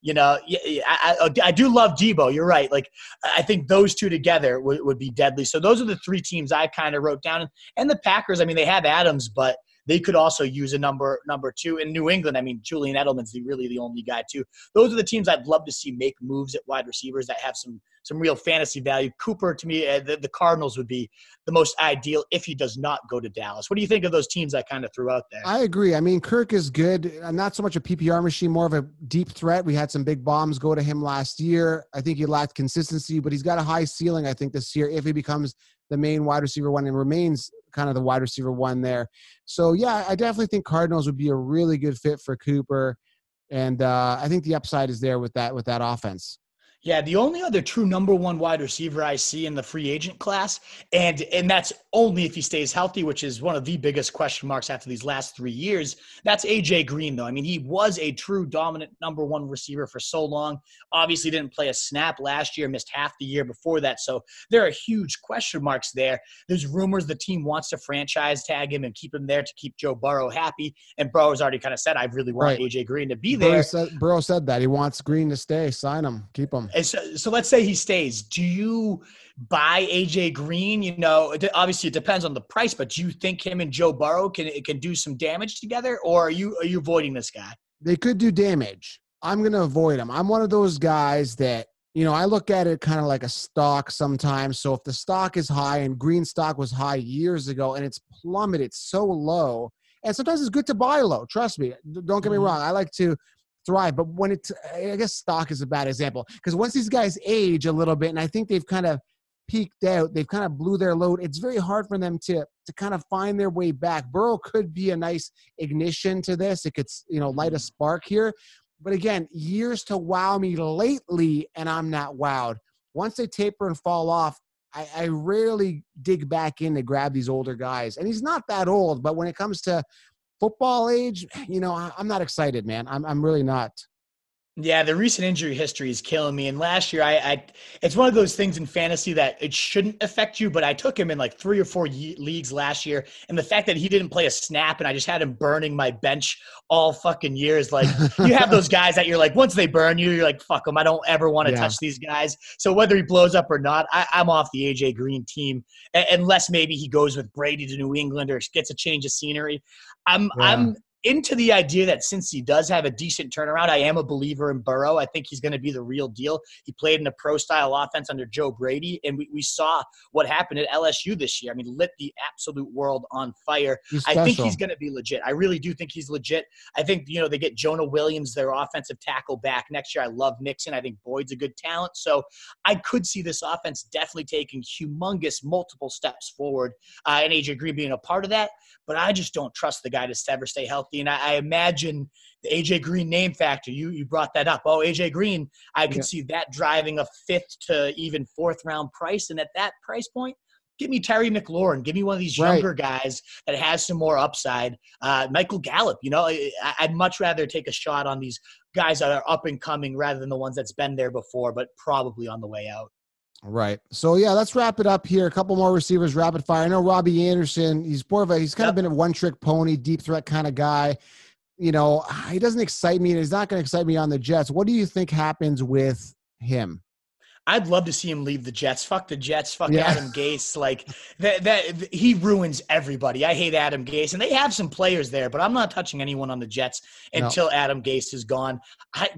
You know, I, I, oh, I, do love Deebo. You're right. Like, I think those two together would, would be deadly. So those are the three teams I kind of wrote down. And the Packers, I mean, they have Adams, but they could also use a number number two in New England. I mean, Julian Edelman's the, really the only guy too. Those are the teams I'd love to see make moves at wide receivers that have some some real fantasy value. Cooper, to me, uh, the, the Cardinals would be the most ideal if he does not go to Dallas. What do you think of those teams I kind of threw out there? I agree. I mean, Kirk is good. Not so much a PPR machine, more of a deep threat. We had some big bombs go to him last year. I think he lacked consistency, but he's got a high ceiling, I think, this year if he becomes the main wide receiver one and remains kind of the wide receiver one there. So, yeah, I definitely think Cardinals would be a really good fit for Cooper. And uh, I think the upside is there with that with that offense. Yeah, the only other true number one wide receiver I see in the free agent class, and and that's only if he stays healthy, which is one of the biggest question marks after these last three years. That's AJ Green, though. I mean, he was a true dominant number one receiver for so long. Obviously, didn't play a snap last year, missed half the year before that. So there are huge question marks there. There's rumors the team wants to franchise tag him and keep him there to keep Joe Burrow happy. And Burrow's already kind of said, I really want right. AJ Green to be there. Burrow said, Burrow said that he wants Green to stay. Sign him, keep him. So, so let's say he stays. Do you buy AJ Green? You know, obviously it depends on the price, but do you think him and Joe Burrow can can do some damage together, or are you are you avoiding this guy? They could do damage. I'm going to avoid him. I'm one of those guys that you know I look at it kind of like a stock sometimes. So if the stock is high and green stock was high years ago and it's plummeted so low, and sometimes it's good to buy low. Trust me. Don't get me mm-hmm. wrong. I like to thrive. But when it's, I guess stock is a bad example because once these guys age a little bit, and I think they've kind of peaked out, they've kind of blew their load. It's very hard for them to to kind of find their way back. Burrow could be a nice ignition to this. It could, you know, light a spark here. But again, years to wow me lately, and I'm not wowed. Once they taper and fall off, I, I rarely dig back in to grab these older guys. And he's not that old, but when it comes to football age, you know, I, I'm not excited, man. I'm, I'm really not. Yeah, the recent injury history is killing me. And last year, I, I, it's one of those things in fantasy that it shouldn't affect you, but I took him in like three or four ye- leagues last year, and the fact that he didn't play a snap and I just had him burning my bench all fucking years, like you have those guys that you're like, once they burn you, you're like, fuck them, I don't ever want to Yeah. touch these guys. So whether he blows up or not, I, I'm off the AJ Green team, a- unless maybe he goes with Brady to New England or gets a change of scenery. I'm, Yeah. I'm into the idea that since he does have a decent turnaround, I am a believer in Burrow. I think he's going to be the real deal. He played in a pro style offense under Joe Brady, and we, we saw what happened at LSU this year. I mean, lit the absolute world on fire. I think he's going to be legit. I really do think he's legit. I think, you know, they get Jonah Williams, their offensive tackle, back next year. I love Mixon. I think Boyd's a good talent. So I could see this offense definitely taking humongous multiple steps forward, uh, and AJ Green being a part of that but I just don't trust the guy to ever stay healthy. And I, I imagine the AJ Green name factor. You you brought that up. Oh, AJ Green, I could Yeah. see that driving a fifth to even fourth round price. And at that price point, give me Terry McLaurin. Give me one of these Right. younger guys that has some more upside. Uh, Michael Gallup. You know, I, I'd much rather take a shot on these guys that are up and coming rather than the ones that's been there before, but probably on the way out. Right. So yeah, let's wrap it up here. A couple more receivers, rapid fire. I know Robbie Anderson. He's more of a he's kind of been a one trick pony, deep threat kind of guy. You know, he doesn't excite me, and he's not going to excite me on the Jets. What do you think happens with him? I'd love to see him leave the Jets. Fuck the Jets. Fuck Yeah. Adam Gase. Like that, that he ruins everybody. I hate Adam Gase, and they have some players there, but I'm not touching anyone on the Jets No. until Adam Gase is gone. I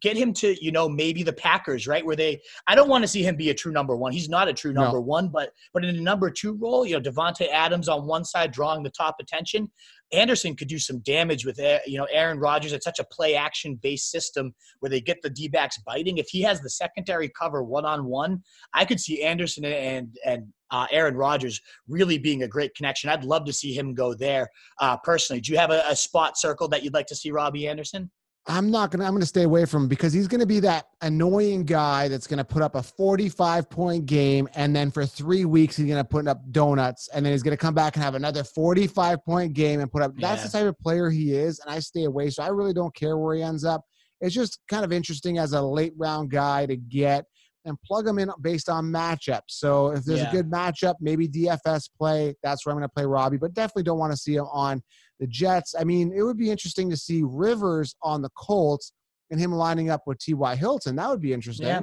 get him to you know maybe the Packers, right? Where they, I don't want to see him be a true number one. He's not a true No. number one, but but in a number two role, you know, Davante Adams on one side drawing the top attention. Anderson could do some damage with uh, you know Aaron Rodgers. It's such a play action based system where they get the D backs biting. If he has the secondary cover one on one, I could see Anderson and and uh, Aaron Rodgers really being a great connection. I'd love to see him go there uh, personally. Do you have a, a spot circle that you'd like to see Robbie Anderson? I'm not gonna. I'm gonna stay away from him because he's gonna be that annoying guy that's gonna put up a 45 point game, and then for three weeks he's gonna put up donuts, and then he's gonna come back and have another 45 point game and put up. That's Yeah. the type of player he is, and I stay away. So I really don't care where he ends up. It's just kind of interesting as a late round guy to get and plug him in based on matchups. So if there's Yeah. a good matchup, maybe DFS play. That's where I'm gonna play Robbie, but definitely don't want to see him on the Jets. I mean, it would be interesting to see Rivers on the Colts and him lining up with T.Y. Hilton. That would be interesting. Yeah.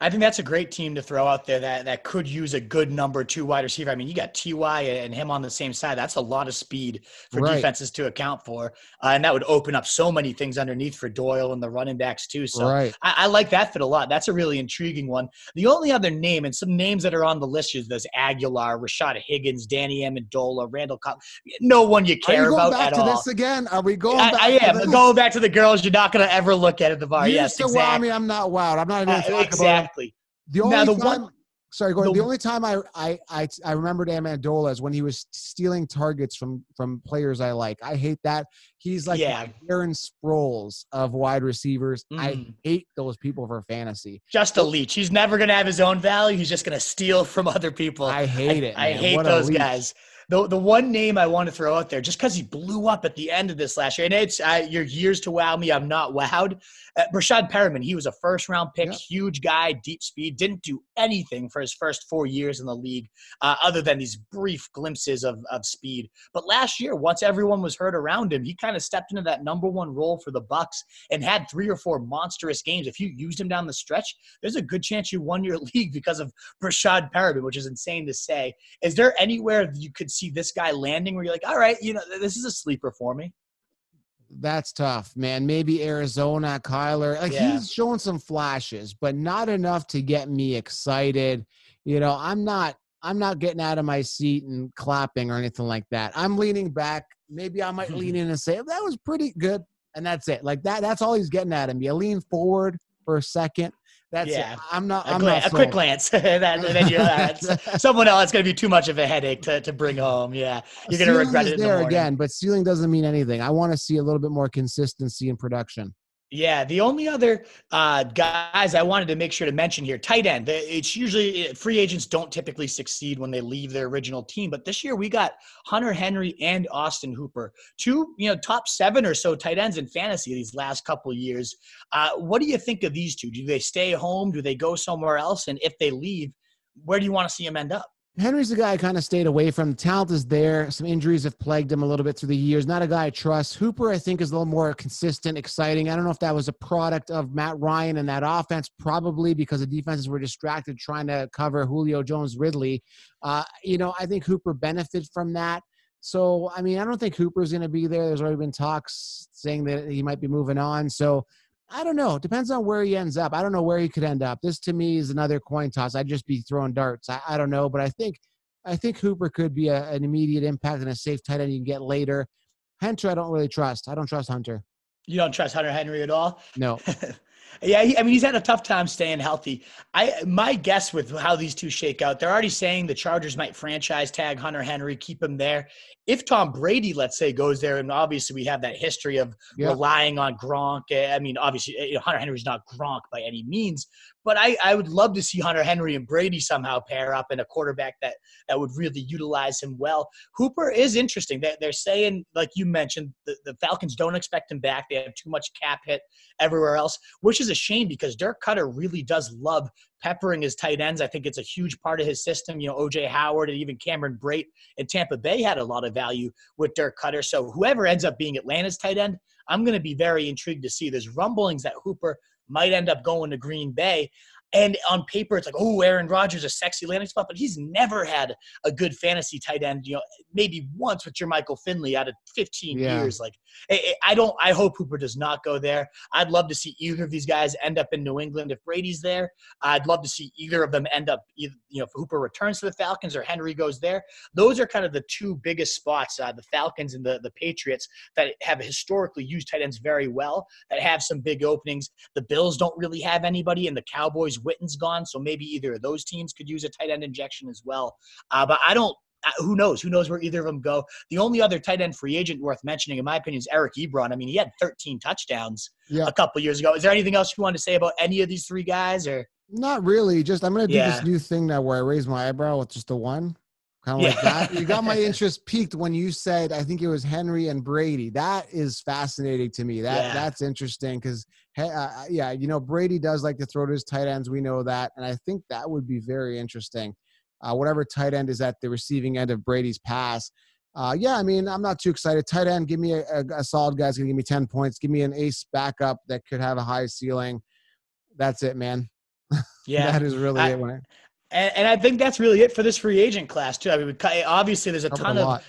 I think that's a great team to throw out there that, that could use a good number two wide receiver. I mean, you got Ty and him on the same side. That's a lot of speed for Right. defenses to account for, uh, and that would open up so many things underneath for Doyle and the running backs too. So Right. I, I like that fit a lot. That's a really intriguing one. The only other name and some names that are on the list is there's Agholor, Rashad Higgins, Danny Amendola, Randall Cobb. No one you care Are you going about back at to all. this again? Are we going I, back I to am this? going back to the girls. You're not going to ever look at at the bar. You yes, to wow exactly. me. I'm not wowed. I'm not even Uh, going to talk about it. exactly. The only Now, the time, one- sorry, Gordon, the, the- only time I, I I I remembered Amendola is when he was stealing targets from from players I like. I hate that. He's like Yeah. Aaron Sproles of wide receivers. I Mm. hate those people for fantasy. just a leech. He's never going to have his own value. He's just going to steal from other people. I hate it. I man. hate What those guys. The, the one name I want to throw out there, just because he blew up at the end of this last year, and it's uh, your years to wow me. I'm not wowed. Uh, Rashad Perriman, he was a first round pick, Yep. huge guy, deep speed, didn't do anything for his first four years in the league, uh, other than these brief glimpses of, of speed. But last year, once everyone was hurt around him, he kind of stepped into that number one role for the Bucks and had three or four monstrous games. If you used him down the stretch, there's a good chance you won your league because of Rashad Perriman, which is insane to say. Is there anywhere you could see this guy landing where you're like, all right, you know, this is a sleeper for me? That's tough, man. Maybe Arizona, Kyler. Like Yeah. he's showing some flashes, but not enough to get me excited. You know, I'm not I'm not getting out of my seat and clapping or anything like that. I'm leaning back. Maybe I might lean in and say, that was pretty good. And that's it. Like that, that's all he's getting at him. You lean forward for a second. That's Yeah. it. I'm not A, I'm gla- not a quick glance. that, then you're, uh, someone else, it's going to be too much of a headache to, to bring home. Yeah. You're going to regret is it the there morning. again, but ceiling doesn't mean anything. I want to see a little bit more consistency in production. Yeah, the only other uh, guys I wanted to make sure to mention here, tight end. It's usually eh, free agents don't typically succeed when they leave their original team, but this year we got Hunter Henry and Austin Hooper, two you know top seven or so tight ends in fantasy these last couple years. Uh, what do you think of these two? Do they stay home? Do they go somewhere else? And if they leave, where do you want to see them end up? Henry's the guy I kind of stayed away from. Talent is there. Some injuries have plagued him a little bit through the years. Not a guy I trust. Hooper, I think, is a little more consistent, exciting. I don't know if that was a product of Matt Ryan and that offense, probably because the defenses were distracted trying to cover Julio Jones Ridley. Uh, you know, I think Hooper benefited from that. So, I mean, I don't think Hooper's going to be there. There's already been talks saying that he might be moving on. So, I don't know. It depends on where he ends up. I don't know where he could end up. This to me is another coin toss. I'd just be throwing darts. I, I don't know, but I think I think Hooper could be a, an immediate impact and a safe tight end you can get later. Hunter, I don't really trust. I don't trust Hunter. You don't trust Hunter Henry at all? No. Yeah, he, I mean, he's had a tough time staying healthy. I my guess with how these two shake out, they're already saying the Chargers might franchise tag Hunter Henry, keep him there. If Tom Brady, let's say, goes there, and obviously we have that history of yeah. relying on Gronk. Eh, I mean, obviously you know, Hunter Henry's not Gronk by any means, but I, I would love to see Hunter Henry and Brady somehow pair up in a quarterback that that would really utilize him well. Hooper is interesting. They're, they're saying, like you mentioned, the, the Falcons don't expect him back. They have too much cap hit everywhere else, which is a shame because Dirk Koetter really does love peppering his tight ends. I think it's a huge part of his system. You know, OJ Howard and even Cameron Brate in Tampa Bay had a lot of value with Dirk Koetter. So whoever ends up being Atlanta's tight end, I'm going to be very intrigued to see. There's rumblings that Hooper might end up going to Green Bay. And on paper, it's like, oh, Aaron Rodgers, a sexy landing spot, but he's never had a good fantasy tight end. You know, maybe once with Jermichael Finley out of 15 yeah. years. Like, I don't. I hope Hooper does not go there. I'd love to see either of these guys end up in New England if Brady's there. I'd love to see either of them end up. You know, if Hooper returns to the Falcons or Henry goes there. Those are kind of the two biggest spots: uh, the Falcons and the the Patriots that have historically used tight ends very well, that have some big openings. The Bills don't really have anybody, and the Cowboys Witten's gone, so maybe either of those teams could use a tight end injection as well. Uh, but I don't. Uh, who knows? Who knows where either of them go? The only other tight end free agent worth mentioning, in my opinion, is Eric Ebron. I mean, he had 13 touchdowns yeah. a couple years ago. Is there anything else you want to say about any of these three guys, or not really? Just I'm going to do yeah. this new thing now where I raise my eyebrow with just the one. Kind of yeah. like that. You got my interest peaked when you said I think it was Henry and Brady. That is fascinating to me. That that's interesting because uh, uh, yeah, you know Brady does like to throw to his tight ends. We know that, and I think that would be very interesting. Uh, whatever tight end is at the receiving end of Brady's pass. Uh, yeah, I mean, I'm not too excited. Tight end, give me a, a, a solid guy's gonna give me 10 points. Give me an ace backup that could have a high ceiling. That's it, man. Yeah, that is really I, it. I, and, and, I think that's really it for this free agent class too. I mean, obviously there's a ton a of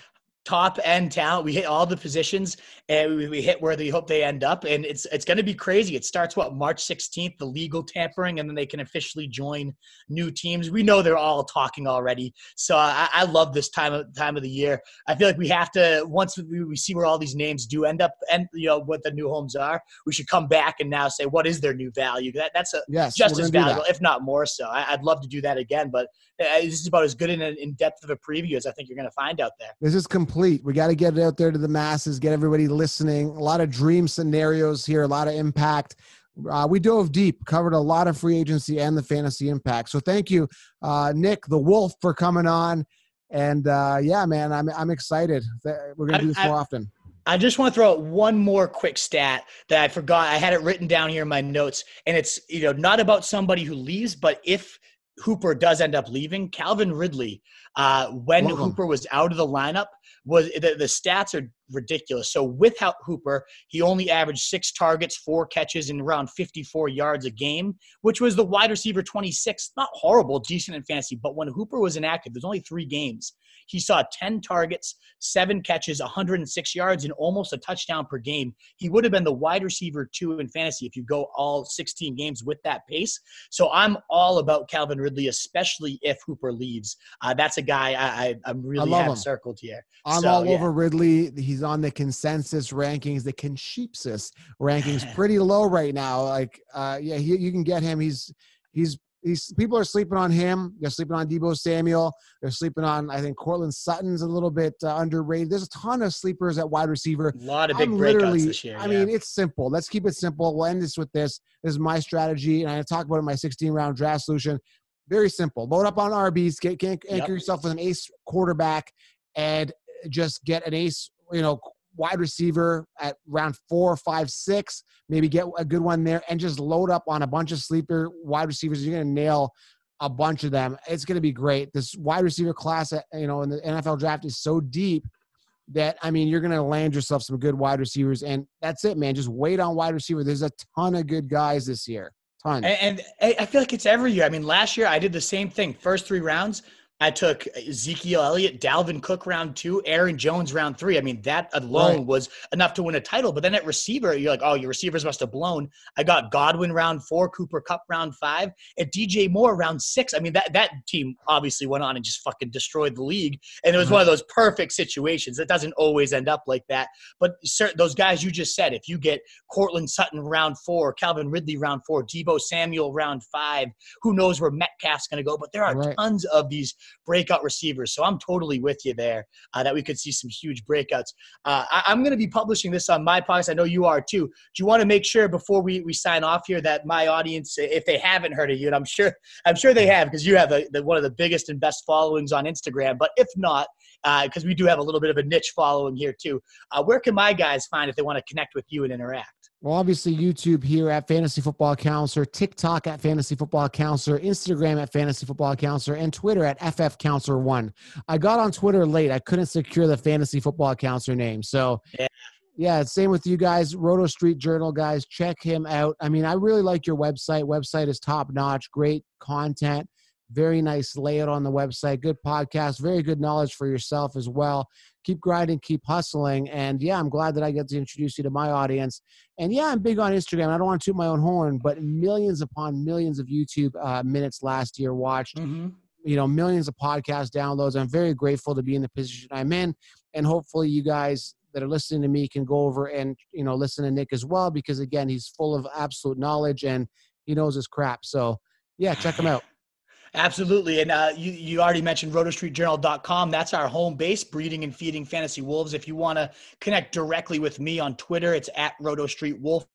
top end talent. We hit all the positions and we, we hit where we hope they end up. And it's it's going to be crazy. It starts what March 16th, the legal tampering, and then they can officially join new teams. We know they're all talking already. So I, I love this time of time of the year. I feel like we have to once we, we see where all these names do end up and you know what the new homes are. We should come back and now say what is their new value. That that's a, yes, just as valuable, if not more so. I, would love to do that again, but uh, this is about as good in, in depth of a preview as I think you're going to find out there. This is complete. We got to get it out there to the masses, get everybody listening. A lot of dream scenarios here, a lot of impact. Uh, we dove deep, covered a lot of free agency and the fantasy impact. So thank you, uh, Nick the Wolf, for coming on. And uh, yeah, man, I'm I'm excited. We're gonna do this I, more often. I just want to throw out one more quick stat that I forgot. I had it written down here in my notes, and it's you know not about somebody who leaves, but if Hooper does end up leaving, Calvin Ridley, uh, when Love Hooper was out of the lineup, was the, the stats are ridiculous. So without Hooper, he only averaged six targets, four catches, and around 54 yards a game, which was the wide receiver 26. Not horrible, decent in fantasy, but when Hooper was inactive, there's only three games. He saw 10 targets, seven catches, 106 yards, and almost a touchdown per game. He would have been the wide receiver two in fantasy if you go all 16 games with that pace. So I'm all about Calvin Ridley, especially if Hooper leaves. Uh, that's a guy I, I, am really I have him. circled here. I'm so, all yeah. over Ridley. He's on the consensus rankings, the consensus rankings, pretty low right now. Like, uh, yeah, he, you can get him. He's he's these people are sleeping on him. They're sleeping on Deebo Samuel. They're sleeping on, I think, Courtland Sutton's a little bit uh, underrated. There's a ton of sleepers at wide receiver. A lot of big I'm breakouts this year. I yeah. mean, it's simple. Let's keep it simple. We'll end this with this. This is my strategy, and I talk about it in my 16 round draft solution. Very simple. Load up on RBs. Get, get anchor Yep. yourself with an ace quarterback, and just get an ace. You know, wide receiver at round four, five, six. Maybe get a good one there, and just load up on a bunch of sleeper wide receivers. You're gonna nail a bunch of them. It's gonna be great. This wide receiver class, uh, you know, in the NFL draft is so deep that I mean, you're going to land yourself some good wide receivers, and that's it, man. Just wait on wide receiver. There's a ton of good guys this year, ton. And, and I feel like it's every year. I mean, last year I did the same thing. First three rounds, I took Ezekiel Elliott, Dalvin Cook round two, Aaron Jones round three. I mean, that alone Right. was enough to win a title. But then at receiver, you're like, oh, your receivers must have blown. I got Godwin round four, Cooper Kupp round five, and DJ Moore round six. I mean, that that team obviously went on and just fucking destroyed the league. And it was Mhm. one of those perfect situations. It doesn't always end up like that. But certain those guys you just said, if you get Courtland Sutton round four, Calvin Ridley round four, Deebo Samuel round five, who knows where Metcalf's going to go? But there are Right. tons of these breakout receivers. So I'm totally with you there uh, that we could see some huge breakouts. Uh, I, I'm going to be publishing this on my podcast. I know you are too. Do you want to make sure before we, we sign off here that my audience, if they haven't heard of you, and I'm sure I'm sure they have because you have a, the, one of the biggest and best followings on Instagram. But if not, because we do have a little bit of a niche following here too, uh, where can my guys find if they want to connect with you and interact? Well, obviously, YouTube here at Fantasy Football Counselor, TikTok at Fantasy Football Counselor, Instagram at Fantasy Football Counselor, and Twitter at FF Counselor One. I got on Twitter late. I couldn't secure the Fantasy Football Counselor name, so. Yeah. Yeah, same with you guys. Roto Street Journal guys, check him out. I mean, I really like your website. Website is top notch, great content, very nice layout on the website, good podcast, very good knowledge for yourself as well. Keep grinding, keep hustling, and yeah, I'm glad that I get to introduce you to my audience. And yeah, I'm big on Instagram. I don't want to toot my own horn, but millions upon millions of YouTube uh, minutes last year watched Mm-hmm. you know millions of podcast downloads i'm very grateful to be in the position i'm in and hopefully you guys that are listening to me can go over and you know listen to nick as well because again he's full of absolute knowledge and he knows his crap so yeah check him out Absolutely. And uh, you, you already mentioned rotostreetjournal.com. That's our home base, breeding and feeding fantasy wolves. If you want to connect directly with me on Twitter, it's at rotostreetwolf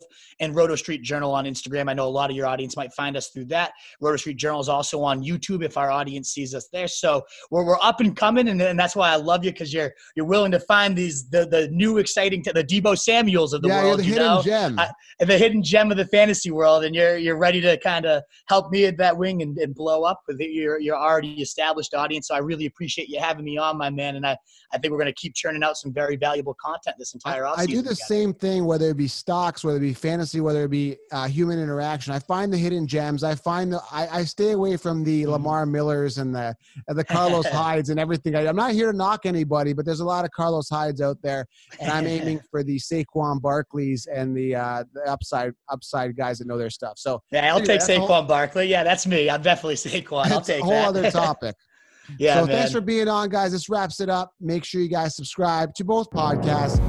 and rotostreet journal on Instagram. I know a lot of your audience might find us through that. Rotostreet Journal is also on YouTube if our audience sees us there. So we're, we're up and coming. And, and that's why I love you because you're you're willing to find these the, the new exciting, t- the Deebo Samuels of the yeah world. the you hidden know? gem I- the hidden gem of the fantasy world, and you're you're ready to kind of help me at that wing and, and blow up with your your already established audience. So I really appreciate you having me on, my man. And I, I think we're going to keep churning out some very valuable content this entire offseason. I do the together. same thing, whether it be stocks, whether it be fantasy, whether it be uh, human interaction. I find the hidden gems. I find the I, I stay away from the Mhm. Lamar Millers and the and the Carlos Hydes and everything. I, I'm not here to knock anybody, but there's a lot of Carlos Hydes out there, and I'm aiming for the Saquon Barkleys and the uh, the upside upside guys that know their stuff. So Yeah, I'll Anyway, take a whole- Saquon Barkley. Yeah, that's me. I'm definitely Saquon. I'll it's take a whole that. other topic. yeah, so man. thanks for being on, guys. This wraps it up. Make sure you guys subscribe to both podcasts.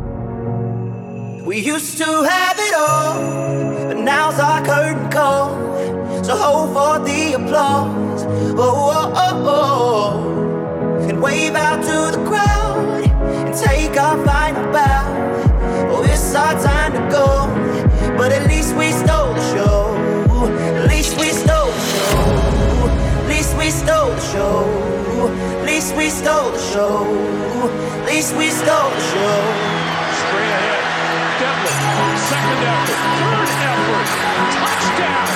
We used to have it all, but now's our curtain call. So hold for the applause. Oh, oh, oh, oh. And wave out to the crowd and take our final bow. Oh, it's our time to go, stole the show. At least we stole the show. At least we stole the show. Straight ahead. Second effort, third effort, touchdown.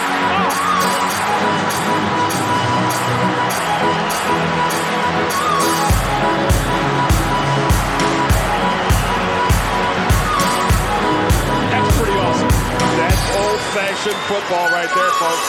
Oh, that's pretty awesome. That's old-fashioned football right there, folks.